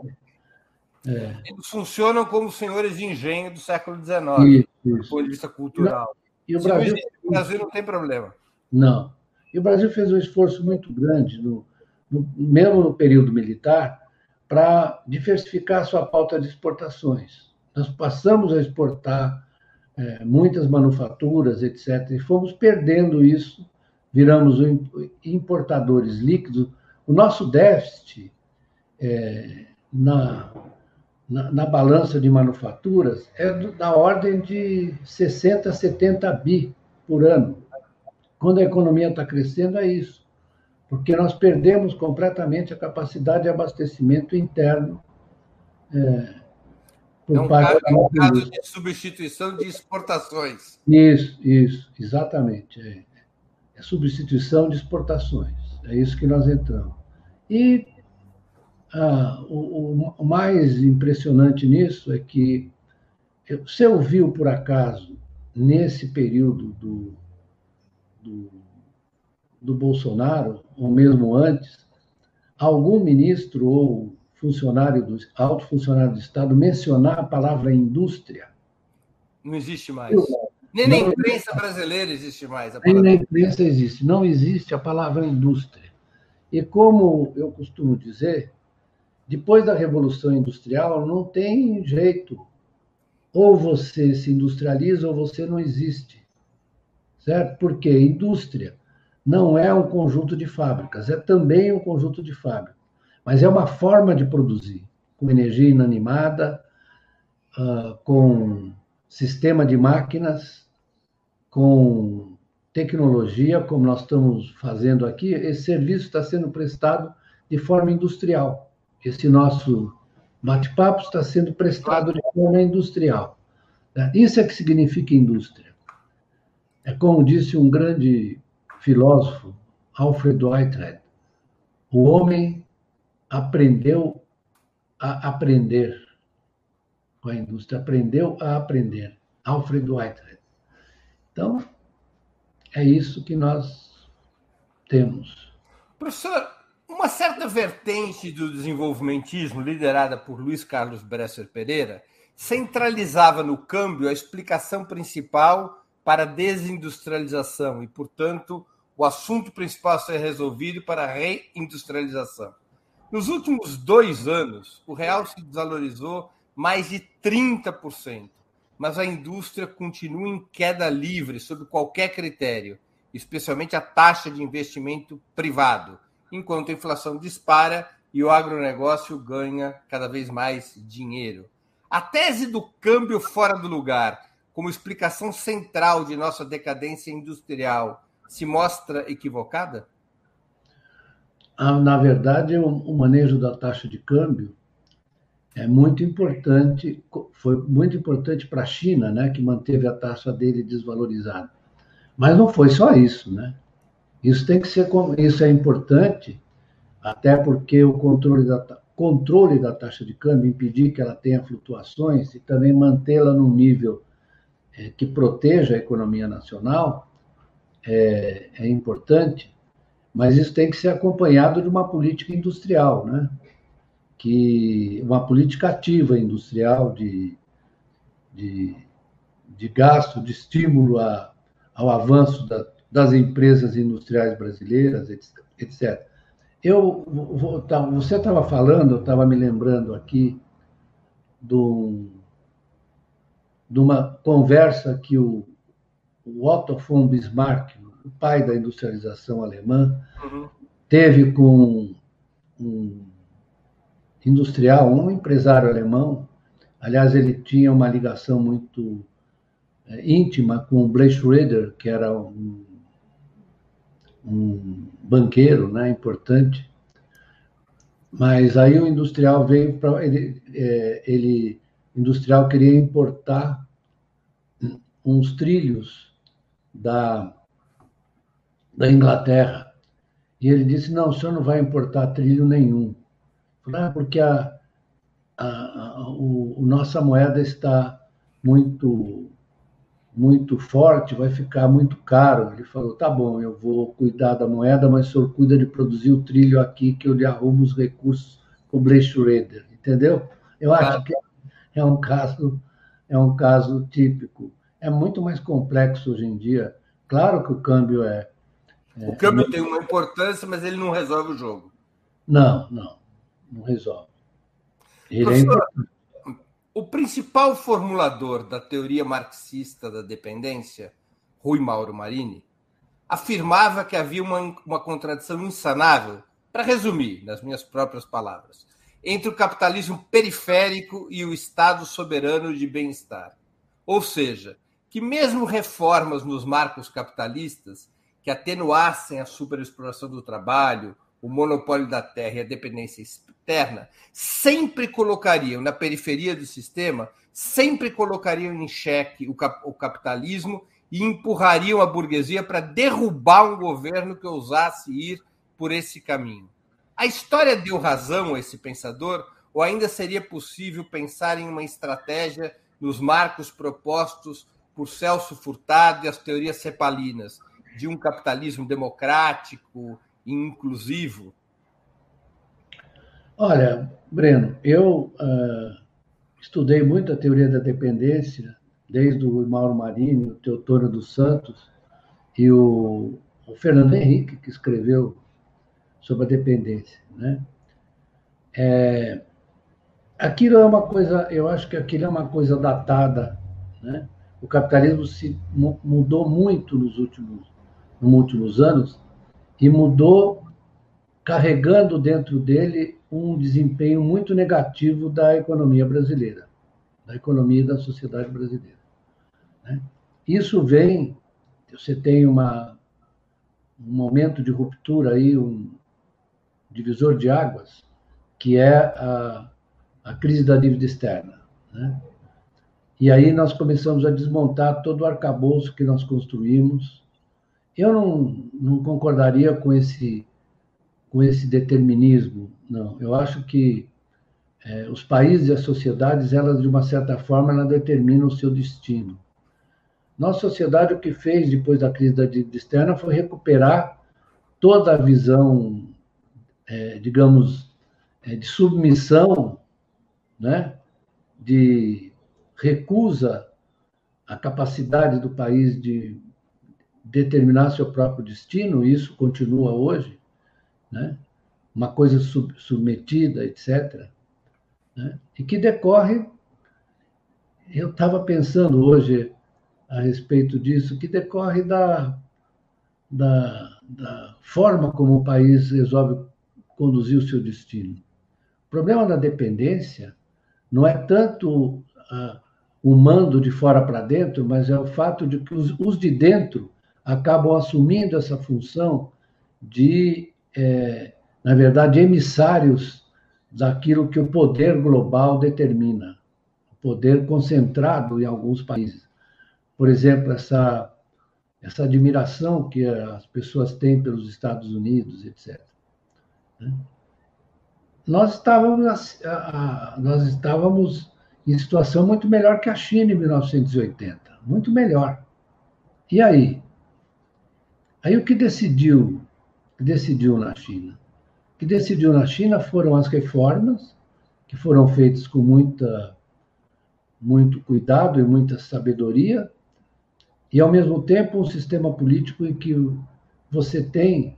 é... Eles funcionam como senhores de engenho do século XIX, isso, do ponto de vista cultural. E o Brasil... o Brasil não tem problema. Não. E o Brasil fez um esforço muito grande, no, no mesmo no período militar, para diversificar sua pauta de exportações. Nós passamos a exportar é, muitas manufaturas, etc., e fomos perdendo isso, viramos importadores líquidos. O nosso déficit é, na, na, na, balança de manufaturas é da ordem de 60, 70 bi por ano. Quando a economia está crescendo, é isso porque nós perdemos completamente a capacidade de abastecimento interno. É, por é um, parte caso, é um caso de substituição de exportações. Isso, isso, exatamente. É substituição de exportações. É isso que nós entramos. E ah, o, o, mais impressionante nisso é que você ouviu, por acaso, nesse período do, do do Bolsonaro, ou mesmo antes, algum ministro ou funcionário do alto funcionário do Estado mencionar a palavra indústria? Não existe mais. Nem na imprensa brasileira existe mais. Nem na imprensa existe. Não existe a palavra indústria. E como eu costumo dizer, depois da Revolução Industrial, não tem jeito ou você se industrializa ou você não existe. Certo? Porque indústria não é um conjunto de fábricas, é também um conjunto de fábricas, mas é uma forma de produzir, com energia inanimada, uh, com sistema de máquinas, com tecnologia, como nós estamos fazendo aqui, esse serviço está sendo prestado de forma industrial. Esse nosso bate-papo está sendo prestado de forma industrial. Isso é que significa indústria. É como disse um grande filósofo, Alfred Whitehead, o homem aprendeu a aprender com a indústria, aprendeu a aprender. Alfred Whitehead. Então, é isso que nós temos. Professor, uma certa vertente do desenvolvimentismo, liderada por Luiz Carlos Bresser Pereira, centralizava no câmbio a explicação principal para a desindustrialização e, portanto, o assunto principal a ser resolvido para a reindustrialização. Nos últimos dois anos, o real se desvalorizou mais de 30%, mas a indústria continua em queda livre sob qualquer critério, especialmente a taxa de investimento privado, enquanto a inflação dispara e o agronegócio ganha cada vez mais dinheiro. A tese do câmbio fora do lugar, como explicação central de nossa decadência industrial, se mostra equivocada? Ah, na verdade, o manejo da taxa de câmbio é muito importante, foi muito importante para a China, né, que manteve a taxa dele desvalorizada. Mas não foi só isso, né? Isso tem que ser isso é importante, até porque o controle da controle da taxa de câmbio, impedir que ela tenha flutuações e também mantê-la num nível é, que proteja a economia nacional é, é importante, mas isso tem que ser acompanhado de uma política industrial, né? Que uma política ativa industrial de, de, de gasto, de estímulo a, ao avanço da, das empresas industriais brasileiras, etc. Eu, tá, você estava falando, eu estava me lembrando aqui do, de uma conversa que o, o Otto von Bismarck, o pai da industrialização alemã, uhum. teve com um industrial, um empresário alemão. Aliás, ele tinha uma ligação muito é, íntima com o Blake Schroeder, que era um, um banqueiro né, importante. Mas aí o industrial veio para. Ele, é, ele, industrial queria importar uns trilhos da, da Inglaterra. E ele disse: Não, o senhor não vai importar trilho nenhum? Porque a, a, a, o, nossa moeda está muito muito forte, vai ficar muito caro. Ele falou: tá bom, eu vou cuidar da moeda, mas o senhor cuida de produzir o trilho aqui, que eu lhe arrumo os recursos com o Blake Schroeder, entendeu? Eu acho que é um caso é um caso típico. É muito mais complexo hoje em dia. Claro que o câmbio é. é o câmbio é... tem uma importância, mas ele não resolve o jogo. Não, não não resolve. O principal formulador da teoria marxista da dependência, Rui Mauro Marini, afirmava que havia uma, uma contradição insanável, para resumir, nas minhas próprias palavras, entre o capitalismo periférico e o Estado soberano de bem-estar. Ou seja, que mesmo reformas nos marcos capitalistas que atenuassem a superexploração do trabalho, o monopólio da terra e a dependência externa, sempre colocariam na periferia do sistema, sempre colocariam em xeque o, cap o capitalismo e empurrariam a burguesia para derrubar um governo que ousasse ir por esse caminho. A história deu razão a esse pensador, ou ainda seria possível pensar em uma estratégia nos marcos propostos por Celso Furtado e as teorias cepalinas, de um capitalismo democrático, inclusivo? Olha, Breno, eu uh, estudei muito a teoria da dependência, desde o Mauro Marini, o Teotônio dos Santos e o, o Fernando Henrique, que escreveu sobre a dependência. Né? É, aquilo é uma coisa, eu acho que aquilo é uma coisa datada, né? O capitalismo se mudou muito nos últimos, nos últimos anos e mudou carregando dentro dele um desempenho muito negativo da economia brasileira, da economia e da sociedade brasileira. Né? Isso vem, você tem uma, um momento de ruptura aí, um divisor de águas, que é a, a crise da dívida externa. Né? E aí nós começamos a desmontar todo o arcabouço que nós construímos. Eu não, não concordaria com esse, com esse determinismo, não. Eu acho que é, os países e as sociedades, elas, de uma certa forma, elas determinam o seu destino. Nossa sociedade, o que fez depois da crise da dívida externa foi recuperar toda a visão, é, digamos, é, de submissão, né? de recusa a capacidade do país de determinar seu próprio destino, e isso continua hoje, né? uma coisa sub, submetida, etc., né? e que decorre. Eu estava pensando hoje a respeito disso, que decorre da, da, da forma como o país resolve conduzir o seu destino. O problema da dependência não é tanto uh, o mando de fora para dentro, mas é o fato de que os, os de dentro acabam assumindo essa função de, é, na verdade, emissários daquilo que o poder global determina, o poder concentrado em alguns países. Por exemplo, essa, essa admiração que as pessoas têm pelos Estados Unidos, etc. Né? nós estávamos, nós estávamos em situação muito melhor que a China em 1980, muito melhor. E aí? Aí o que decidiu, decidiu na China? O que decidiu na China foram as reformas que foram feitas com muita muito cuidado e muita sabedoria, e ao mesmo tempo um sistema político em que você tem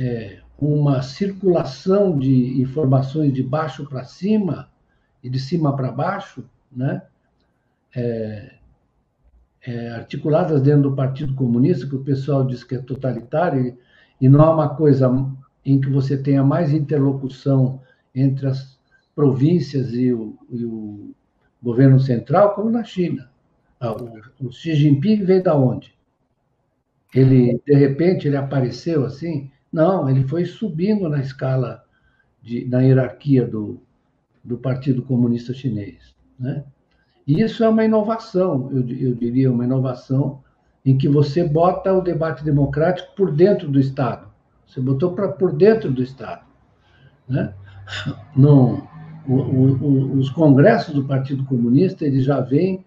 é, uma circulação de informações de baixo para cima e de cima para baixo, né? É, é, articuladas dentro do Partido Comunista, que o pessoal diz que é totalitário, e não é uma coisa em que você tenha mais interlocução entre as províncias e o, e o governo central, como na China. Ah, o, o Xi Jinping veio da onde? Ele, de repente, ele apareceu assim, não, ele foi subindo na escala, de, na hierarquia do, do Partido Comunista Chinês. Né? E isso é uma inovação, eu, eu diria, uma inovação em que você bota o debate democrático por dentro do Estado. Você botou para por dentro do Estado. Né? O, o, os congressos do Partido Comunista eles já vêm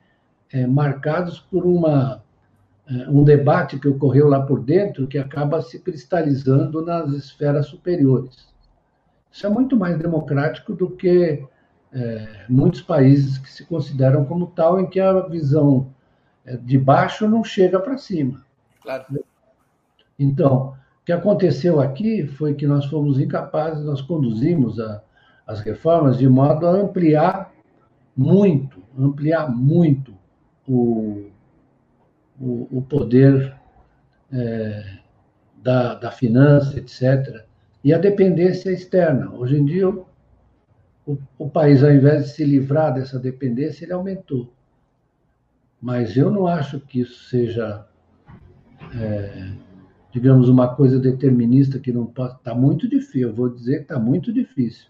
é, marcados por uma é, um debate que ocorreu lá por dentro que acaba se cristalizando nas esferas superiores. Isso é muito mais democrático do que é, muitos países que se consideram como tal, em que a visão é, de baixo não chega para cima. Claro. Então, o que aconteceu aqui foi que nós fomos incapazes, nós conduzimos a, as reformas de modo a ampliar muito, ampliar muito o, o, o poder é, da, da finança, etc., e a dependência externa. Hoje em dia, o, o país, ao invés de se livrar dessa dependência, ele aumentou. Mas eu não acho que isso seja, é, digamos, uma coisa determinista que não pode. Está muito difícil, eu vou dizer que está muito difícil.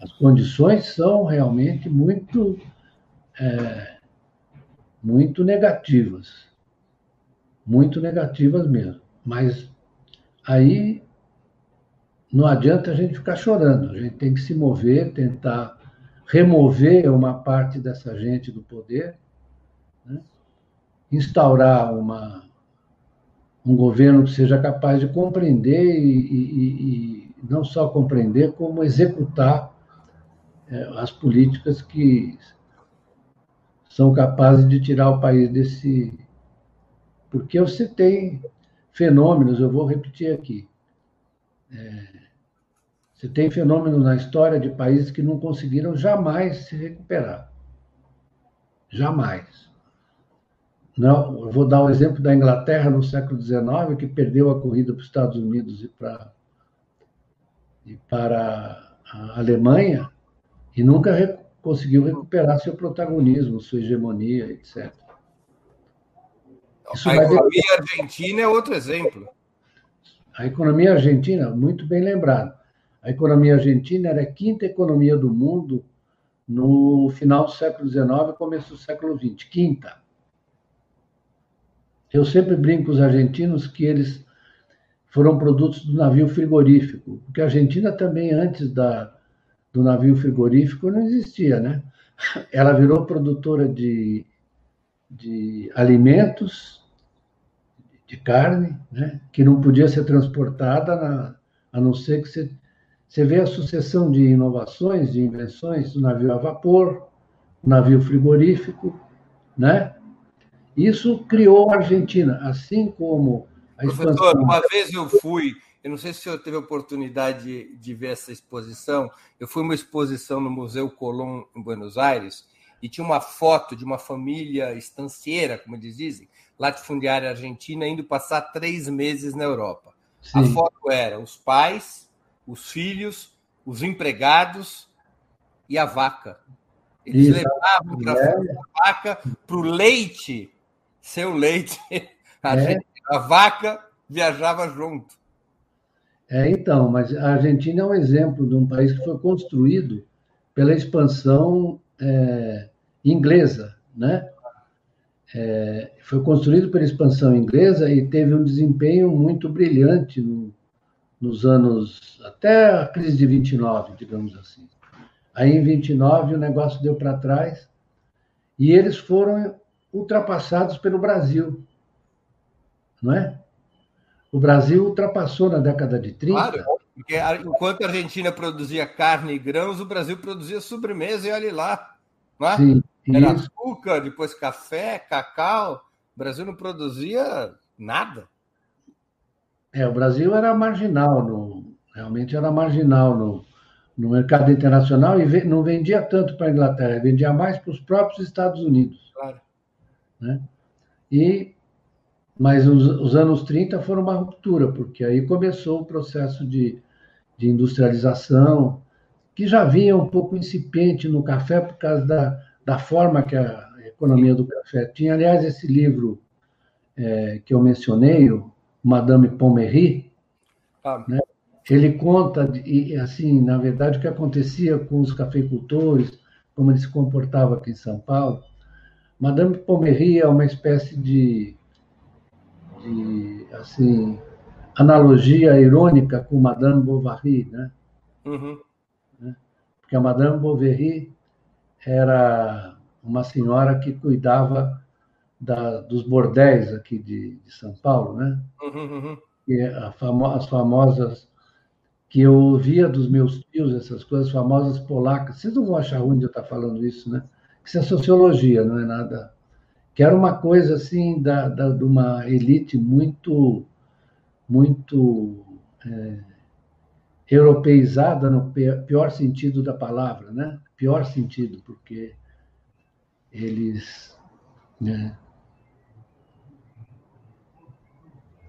As condições são realmente muito, é, muito negativas muito negativas mesmo. Mas aí não adianta a gente ficar chorando, a gente tem que se mover, tentar remover uma parte dessa gente do poder, né? instaurar uma, um governo que seja capaz de compreender e, e, e não só compreender, como executar é, as políticas que são capazes de tirar o país desse, porque você tem fenômenos, eu vou repetir aqui. É, Você tem fenômeno na história de países que não conseguiram jamais se recuperar. Jamais. Não, eu vou dar o exemplo da Inglaterra no século XIX, que perdeu a corrida para os Estados Unidos e para, e para a Alemanha, e nunca re, conseguiu recuperar seu protagonismo, sua hegemonia, etc. Isso a economia argentina é outro exemplo. A economia argentina, muito bem lembrado. A economia argentina era a quinta economia do mundo no final do século XIX e começo do século XX. Quinta. Eu sempre brinco com os argentinos que eles foram produtos do navio frigorífico, porque a Argentina também, antes da, do navio frigorífico, não existia, né? (laughs) Ela virou produtora de, de alimentos, de carne, né? que não podia ser transportada, na, a não ser que você você vê a sucessão de inovações, de invenções do navio a vapor, navio frigorífico, né? Isso criou a Argentina, assim como a expansão... Professor, uma vez eu fui, eu não sei se o senhor teve oportunidade de, de ver essa exposição, eu fui uma exposição no Museu Colón, em Buenos Aires, e tinha uma foto de uma família estancieira, como eles dizem, latifundiária argentina, indo passar três meses na Europa. Sim. A foto era os pais, os filhos, os empregados e a vaca. Eles Isso. levavam para é. a vaca para o leite, seu leite. (laughs) A, é. gente, a vaca viajava junto. É, então, mas a Argentina é um exemplo de um país que foi construído pela expansão é, inglesa, né? É, foi construído pela expansão inglesa e teve um desempenho muito brilhante no, nos anos até a crise de 29, digamos assim. Aí em 29 o negócio deu para trás e eles foram ultrapassados pelo Brasil. Não é? O Brasil ultrapassou na década de 30. Claro, porque enquanto a Argentina produzia carne e grãos, o Brasil produzia sobremesa e olhe lá. Não é? Sim, Era isso. açúcar, depois café, cacau. O Brasil não produzia nada. É, o Brasil era marginal, no, realmente era marginal no, no mercado internacional e não vendia tanto para a Inglaterra, vendia mais para os próprios Estados Unidos. Claro. Né? E, mas os, os, anos 30 foram uma ruptura, porque aí começou o processo de, de industrialização, que já vinha um pouco incipiente no café por causa da, da forma que a economia do café tinha. Aliás, esse livro é, que eu mencionei, o Madame Pommery, ah. né? ele conta, e assim, na verdade, o que acontecia com os cafeicultores, como eles se comportavam aqui em São Paulo. Madame Pommery é uma espécie de, de assim, analogia irônica com Madame Bovary, né? Uhum. né? Porque a Madame Bovary era uma senhora que cuidava da, dos bordéis aqui de, de São Paulo, né? Uhum, uhum. E famo, as famosas que eu ouvia dos meus tios, essas coisas famosas polacas. Vocês não vão achar ruim de eu estar falando isso, né? Isso é sociologia, não é nada. Que era uma coisa assim da, da de uma elite muito, muito é, europeizada no pior sentido da palavra, né? Pior sentido, porque eles né,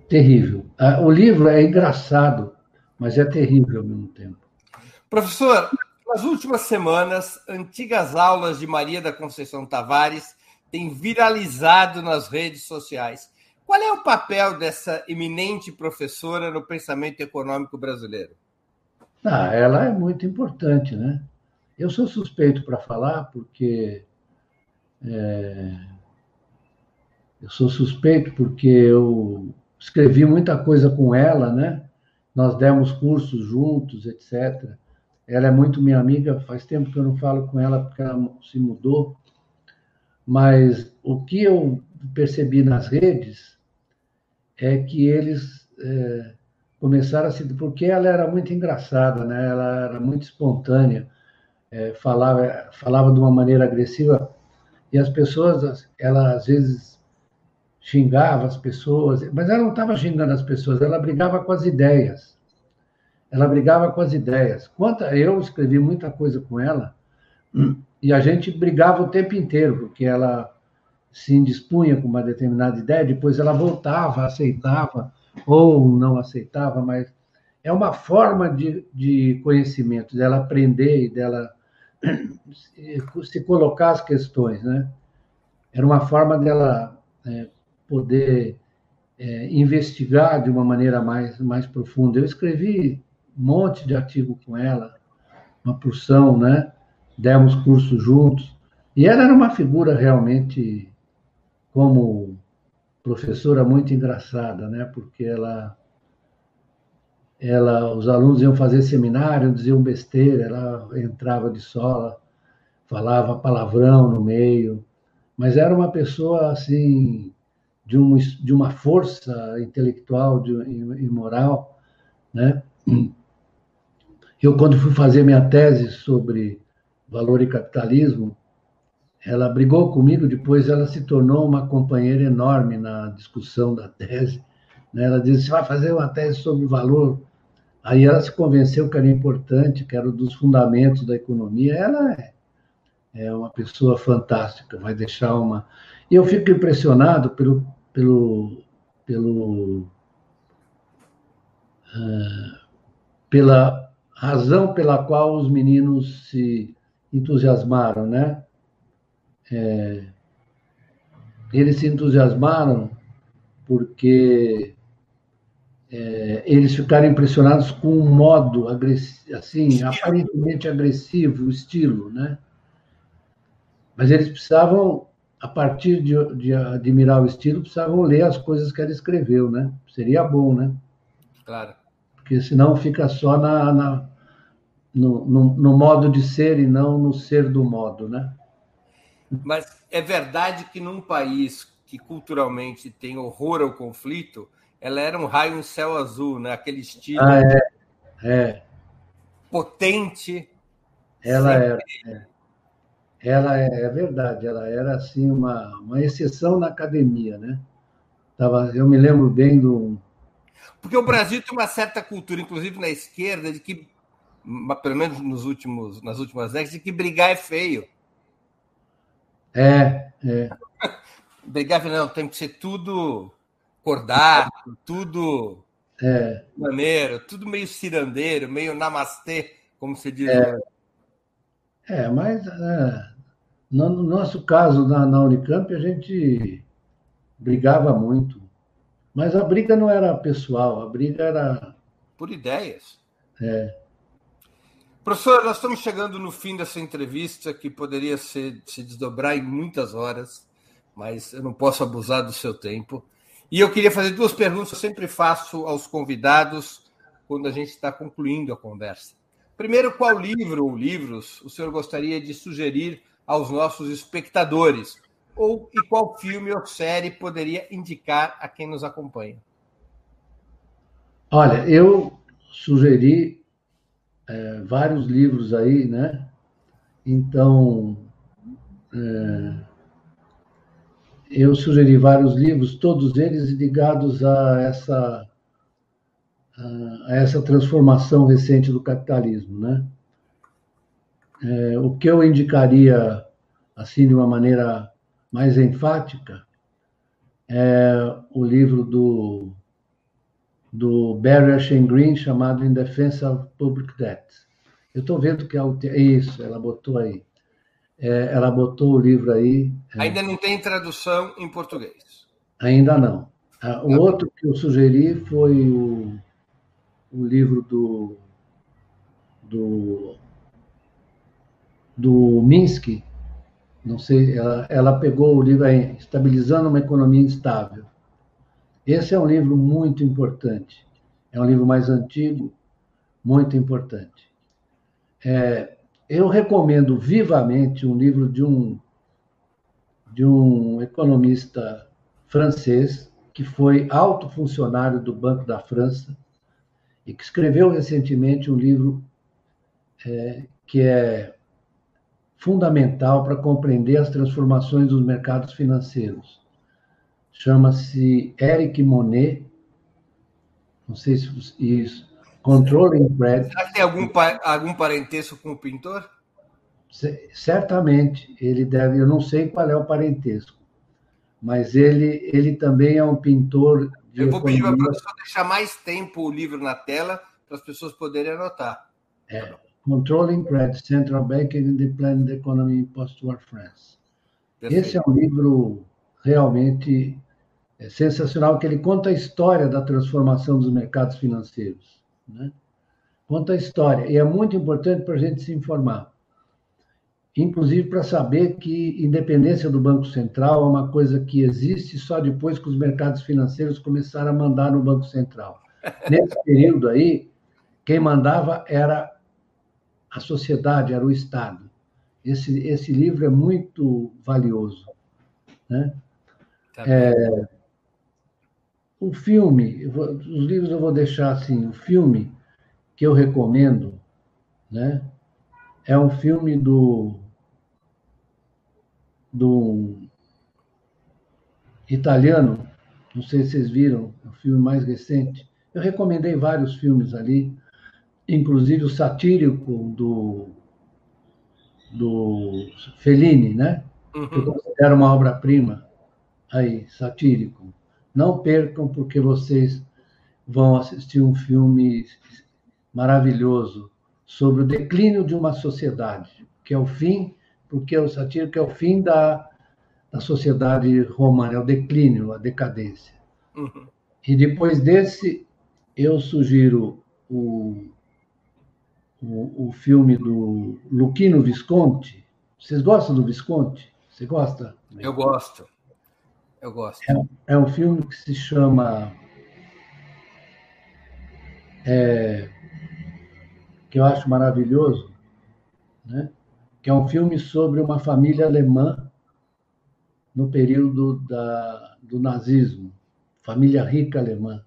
terrível. Ah, o livro é engraçado, mas é terrível ao mesmo tempo. Professor, nas últimas semanas, antigas aulas de Maria da Conceição Tavares têm viralizado nas redes sociais. Qual é o papel dessa eminente professora no pensamento econômico brasileiro? Ah, ela é muito importante, né? Eu sou suspeito para falar porque é, eu sou suspeito porque eu escrevi muita coisa com ela, né? Nós demos cursos juntos, etc. Ela é muito minha amiga, faz tempo que eu não falo com ela porque ela se mudou. Mas o que eu percebi nas redes é que eles é, começaram a se. Porque ela era muito engraçada, né? ela era muito espontânea, é, falava, falava de uma maneira agressiva, e as pessoas, ela às vezes xingava as pessoas, mas ela não estava xingando as pessoas, ela brigava com as ideias. ela brigava com as ideias. Quanto eu escrevi muita coisa com ela e a gente brigava o tempo inteiro, porque ela se indispunha com uma determinada ideia, depois ela voltava, aceitava ou não aceitava, mas é uma forma de, de conhecimento, dela aprender e dela (clears throat) se colocar as questões, né? Era uma forma dela é, poder é, investigar de uma maneira mais, mais profunda. Eu escrevi um monte de artigo com ela, uma porção, né? Demos curso juntos. E ela era uma figura realmente, como professora, muito engraçada, né? Porque ela, ela, os alunos iam fazer seminário, diziam besteira, ela entrava de sola, falava palavrão no meio, mas era uma pessoa assim de, um, de uma força intelectual de, e moral, né? Eu quando fui fazer minha tese sobre valor e capitalismo, ela brigou comigo, depois ela se tornou uma companheira enorme na discussão da tese. Né? Ela disse: você vai fazer uma tese sobre valor. Aí ela se convenceu que era importante, que era um dos fundamentos da economia. Ela é, é uma pessoa fantástica, vai deixar uma. E eu fico impressionado pelo, pelo, pelo, uh, pela razão pela qual os meninos se entusiasmaram, né? É, eles se entusiasmaram porque é, eles ficaram impressionados com um modo agressivo, assim, aparentemente agressivo, o estilo, né? Mas eles precisavam, a partir de, de, admirar o estilo, precisavam ler as coisas que ela escreveu, né? Seria bom, né? Claro. Porque senão fica só na, na no, no, no modo de ser e não no ser do modo, né? Mas é verdade que num país que culturalmente tem horror ao conflito, ela era um raio em céu azul, né? Aquele estilo ah, é. É. potente. Ela era. É. Ela é, é, verdade, ela era assim uma, uma exceção na academia, né? Tava, eu me lembro bem do. Porque o Brasil tem uma certa cultura, inclusive na esquerda, de que, pelo menos nos últimos, nas últimas décadas, de que brigar é feio. É, é. (laughs) Brigar, não, tem que ser tudo cordato, tudo é. maneiro, tudo meio cirandeiro, meio namastê, como se diz. É, é mas é, no nosso caso, na, na Unicamp, a gente brigava muito. Mas a briga não era pessoal, a briga era. Por ideias. É. Professor, nós estamos chegando no fim dessa entrevista, que poderia ser, se desdobrar em muitas horas, mas eu não posso abusar do seu tempo. E eu queria fazer duas perguntas que eu sempre faço aos convidados quando a gente está concluindo a conversa. Primeiro, qual livro ou livros o senhor gostaria de sugerir aos nossos espectadores? Ou e qual filme ou série poderia indicar a quem nos acompanha? Olha, eu sugeri é, vários livros aí, né? Então, é, eu sugeri vários livros, todos eles ligados a essa a essa transformação recente do capitalismo, né? É, o que eu indicaria assim de uma maneira mais enfática é o livro do do Barry Ashen Green chamado In Defense of Public Debt. Eu estou vendo que é isso, ela botou aí. É, ela botou o livro aí. É. Ainda não tem tradução em português. Ainda não. Ah, o tá outro que eu sugeri foi o, o livro do, do, do Minsky. Não sei, ela, ela pegou o livro aí, Estabilizando uma Economia Instável. Esse é um livro muito importante. É um livro mais antigo, muito importante. É, eu recomendo vivamente um livro de um, de um economista francês que foi alto funcionário do Banco da França e que escreveu recentemente um livro é, que é fundamental para compreender as transformações dos mercados financeiros chama-se Eric Monet, não sei se isso, Controlling Credit. Será que tem algum, algum parentesco com o pintor? Certamente, ele deve, eu não sei qual é o parentesco, mas ele, ele também é um pintor. eu vou pedir para professor deixar mais tempo o livro na tela para as pessoas poderem anotar. É, Controlling Credit, Central Banking and the Planned Economy in Post-War France. Perfeito. Esse é um livro realmente é sensacional, que ele conta a história da transformação dos mercados financeiros. Né? Conta a história, e é muito importante para a gente se informar. Inclusive para saber que independência do Banco Central é uma coisa que existe só depois que os mercados financeiros começaram a mandar no Banco Central. (laughs) Nesse período aí, quem mandava era a sociedade, era o Estado. Esse, esse livro é muito valioso. Né? Tá é, o filme, os livros eu vou deixar assim, o filme que eu recomendo, né, é um filme do do italiano, não sei se vocês viram, é o filme mais recente. Eu recomendei vários filmes ali, inclusive o satírico do do Fellini, né? Uhum. Que eu considero uma obra-prima aí, satírico. Não percam, porque vocês vão assistir um filme maravilhoso sobre o declínio de uma sociedade, que é o fim, porque o satírico é o fim da, da sociedade romana, é o declínio, a decadência. Uhum. E depois desse, eu sugiro o, o, o filme do Luquino Visconti. Vocês gostam do Visconti? Você gosta? Eu gosto. Eu gosto. É, é um filme que se chama. É, que eu acho maravilhoso, né? que é um filme sobre uma família alemã no período da, do nazismo, família rica alemã.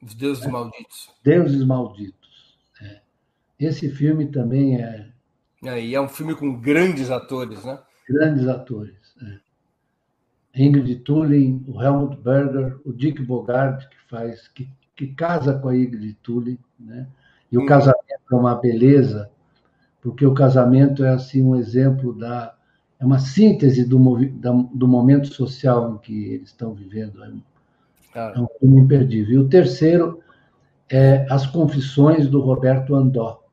Os deuses malditos. Deuses malditos. Esse filme também é. É, e é um filme com grandes atores, né? Grandes atores. É. Ingrid Tulin, o Helmut Berger, o Dick Bogart, que faz, que, que casa com a Ingrid Tulin, né? E o hum. casamento é uma beleza, porque o casamento é assim um exemplo da é uma síntese do, do momento social em que eles estão vivendo. É, ah. é um filme imperdível. E o terceiro é As Confissões do Roberto Andó.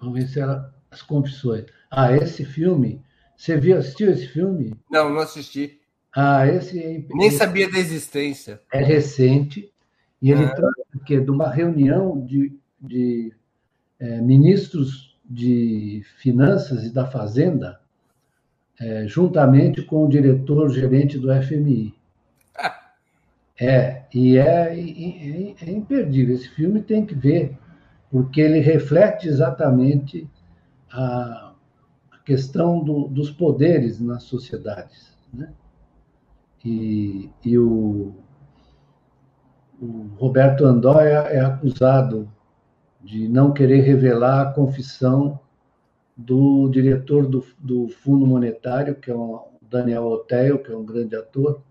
Vamos ver se era As Confissões. Ah, esse filme você viu, assistiu esse filme? Não, não assisti. Ah, esse é... Nem sabia da existência. É recente. E ele ah. trata que, de uma reunião de, de é, ministros de finanças e da fazenda, é, juntamente com o diretor-gerente do FMI. Ah. É, e é, é, é imperdível. Esse filme tem que ver, porque ele reflete exatamente a questão do, dos poderes nas sociedades. Né? E, e o, o, Roberto Andóia é acusado de não querer revelar a confissão do diretor do, do Fundo Monetário, que é o Daniel Otel, que é um grande ator.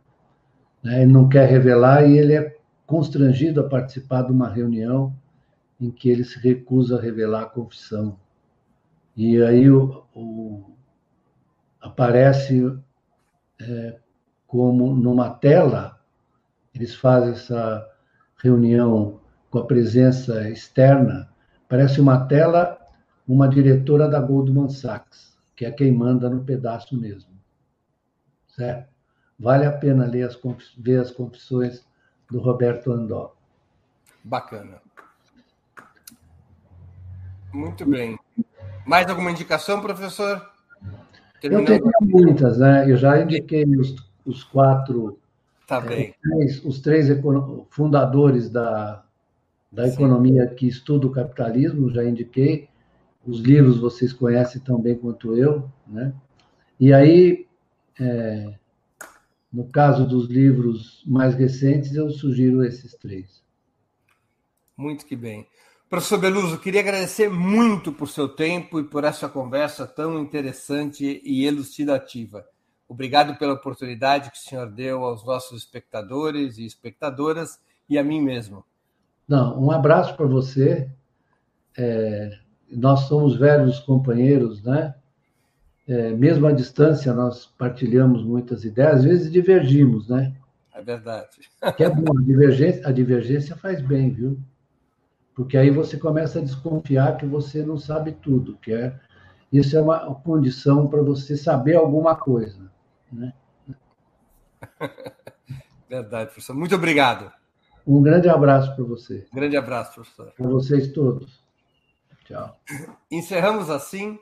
Né? Ele não quer revelar e ele é constrangido a participar de uma reunião em que ele se recusa a revelar a confissão e aí o, o aparece é, como numa tela, eles fazem essa reunião com a presença externa, parece uma tela, uma diretora da Goldman Sachs, que é quem manda no pedaço mesmo. Certo? Vale a pena ler as, ver as confissões do Roberto Andó. Bacana. Muito bem. Mais alguma indicação, professor? Terminando... Eu tenho muitas, né? Eu já indiquei os, os quatro. Tá é, bem. Os três, os três fundadores da, da economia que estuda o capitalismo, já indiquei. Os livros vocês conhecem tão bem quanto eu, né? E aí, é, no caso dos livros mais recentes, eu sugiro esses três. Muito que bem. Professor Beluso, queria agradecer muito por seu tempo e por essa conversa tão interessante e elucidativa. Obrigado pela oportunidade que o senhor deu aos nossos espectadores e espectadoras e a mim mesmo. Não, um abraço para você. É, nós somos velhos companheiros, né? É, mesmo à distância, nós partilhamos muitas ideias, às vezes divergimos, né? É verdade. Que é bom, a divergência, a divergência faz bem, viu? Porque aí você começa a desconfiar que você não sabe tudo, que é isso é uma condição para você saber alguma coisa, né? (laughs) Verdade, professor. Muito obrigado. Um grande abraço para você. Um grande abraço, professor. Para vocês todos. Tchau. Encerramos assim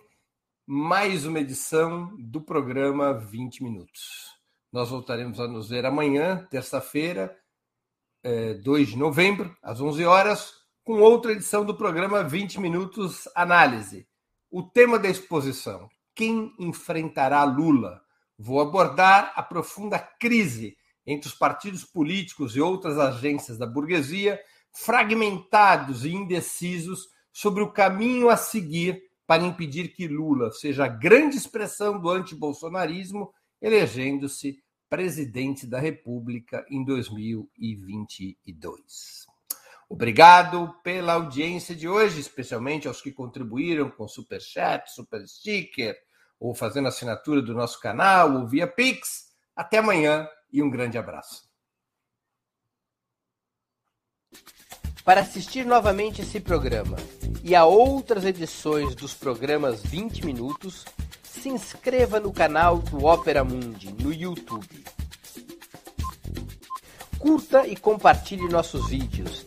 mais uma edição do programa 20 Minutos. Nós voltaremos a nos ver amanhã, terça-feira, 2 é, de novembro, às 11 horas, com outra edição do programa 20 Minutos Análise. O tema da exposição: Quem enfrentará Lula? Vou abordar a profunda crise entre os partidos políticos e outras agências da burguesia, fragmentados e indecisos sobre o caminho a seguir para impedir que Lula seja a grande expressão do antibolsonarismo, elegendo-se presidente da República em 2022. Obrigado pela audiência de hoje, especialmente aos que contribuíram com super chat, super sticker, ou fazendo assinatura do nosso canal, ou via Pix. Até amanhã e um grande abraço. Para assistir novamente esse programa e a outras edições dos programas 20 Minutos, se inscreva no canal do Opera Mundi no YouTube. Curta e compartilhe nossos vídeos,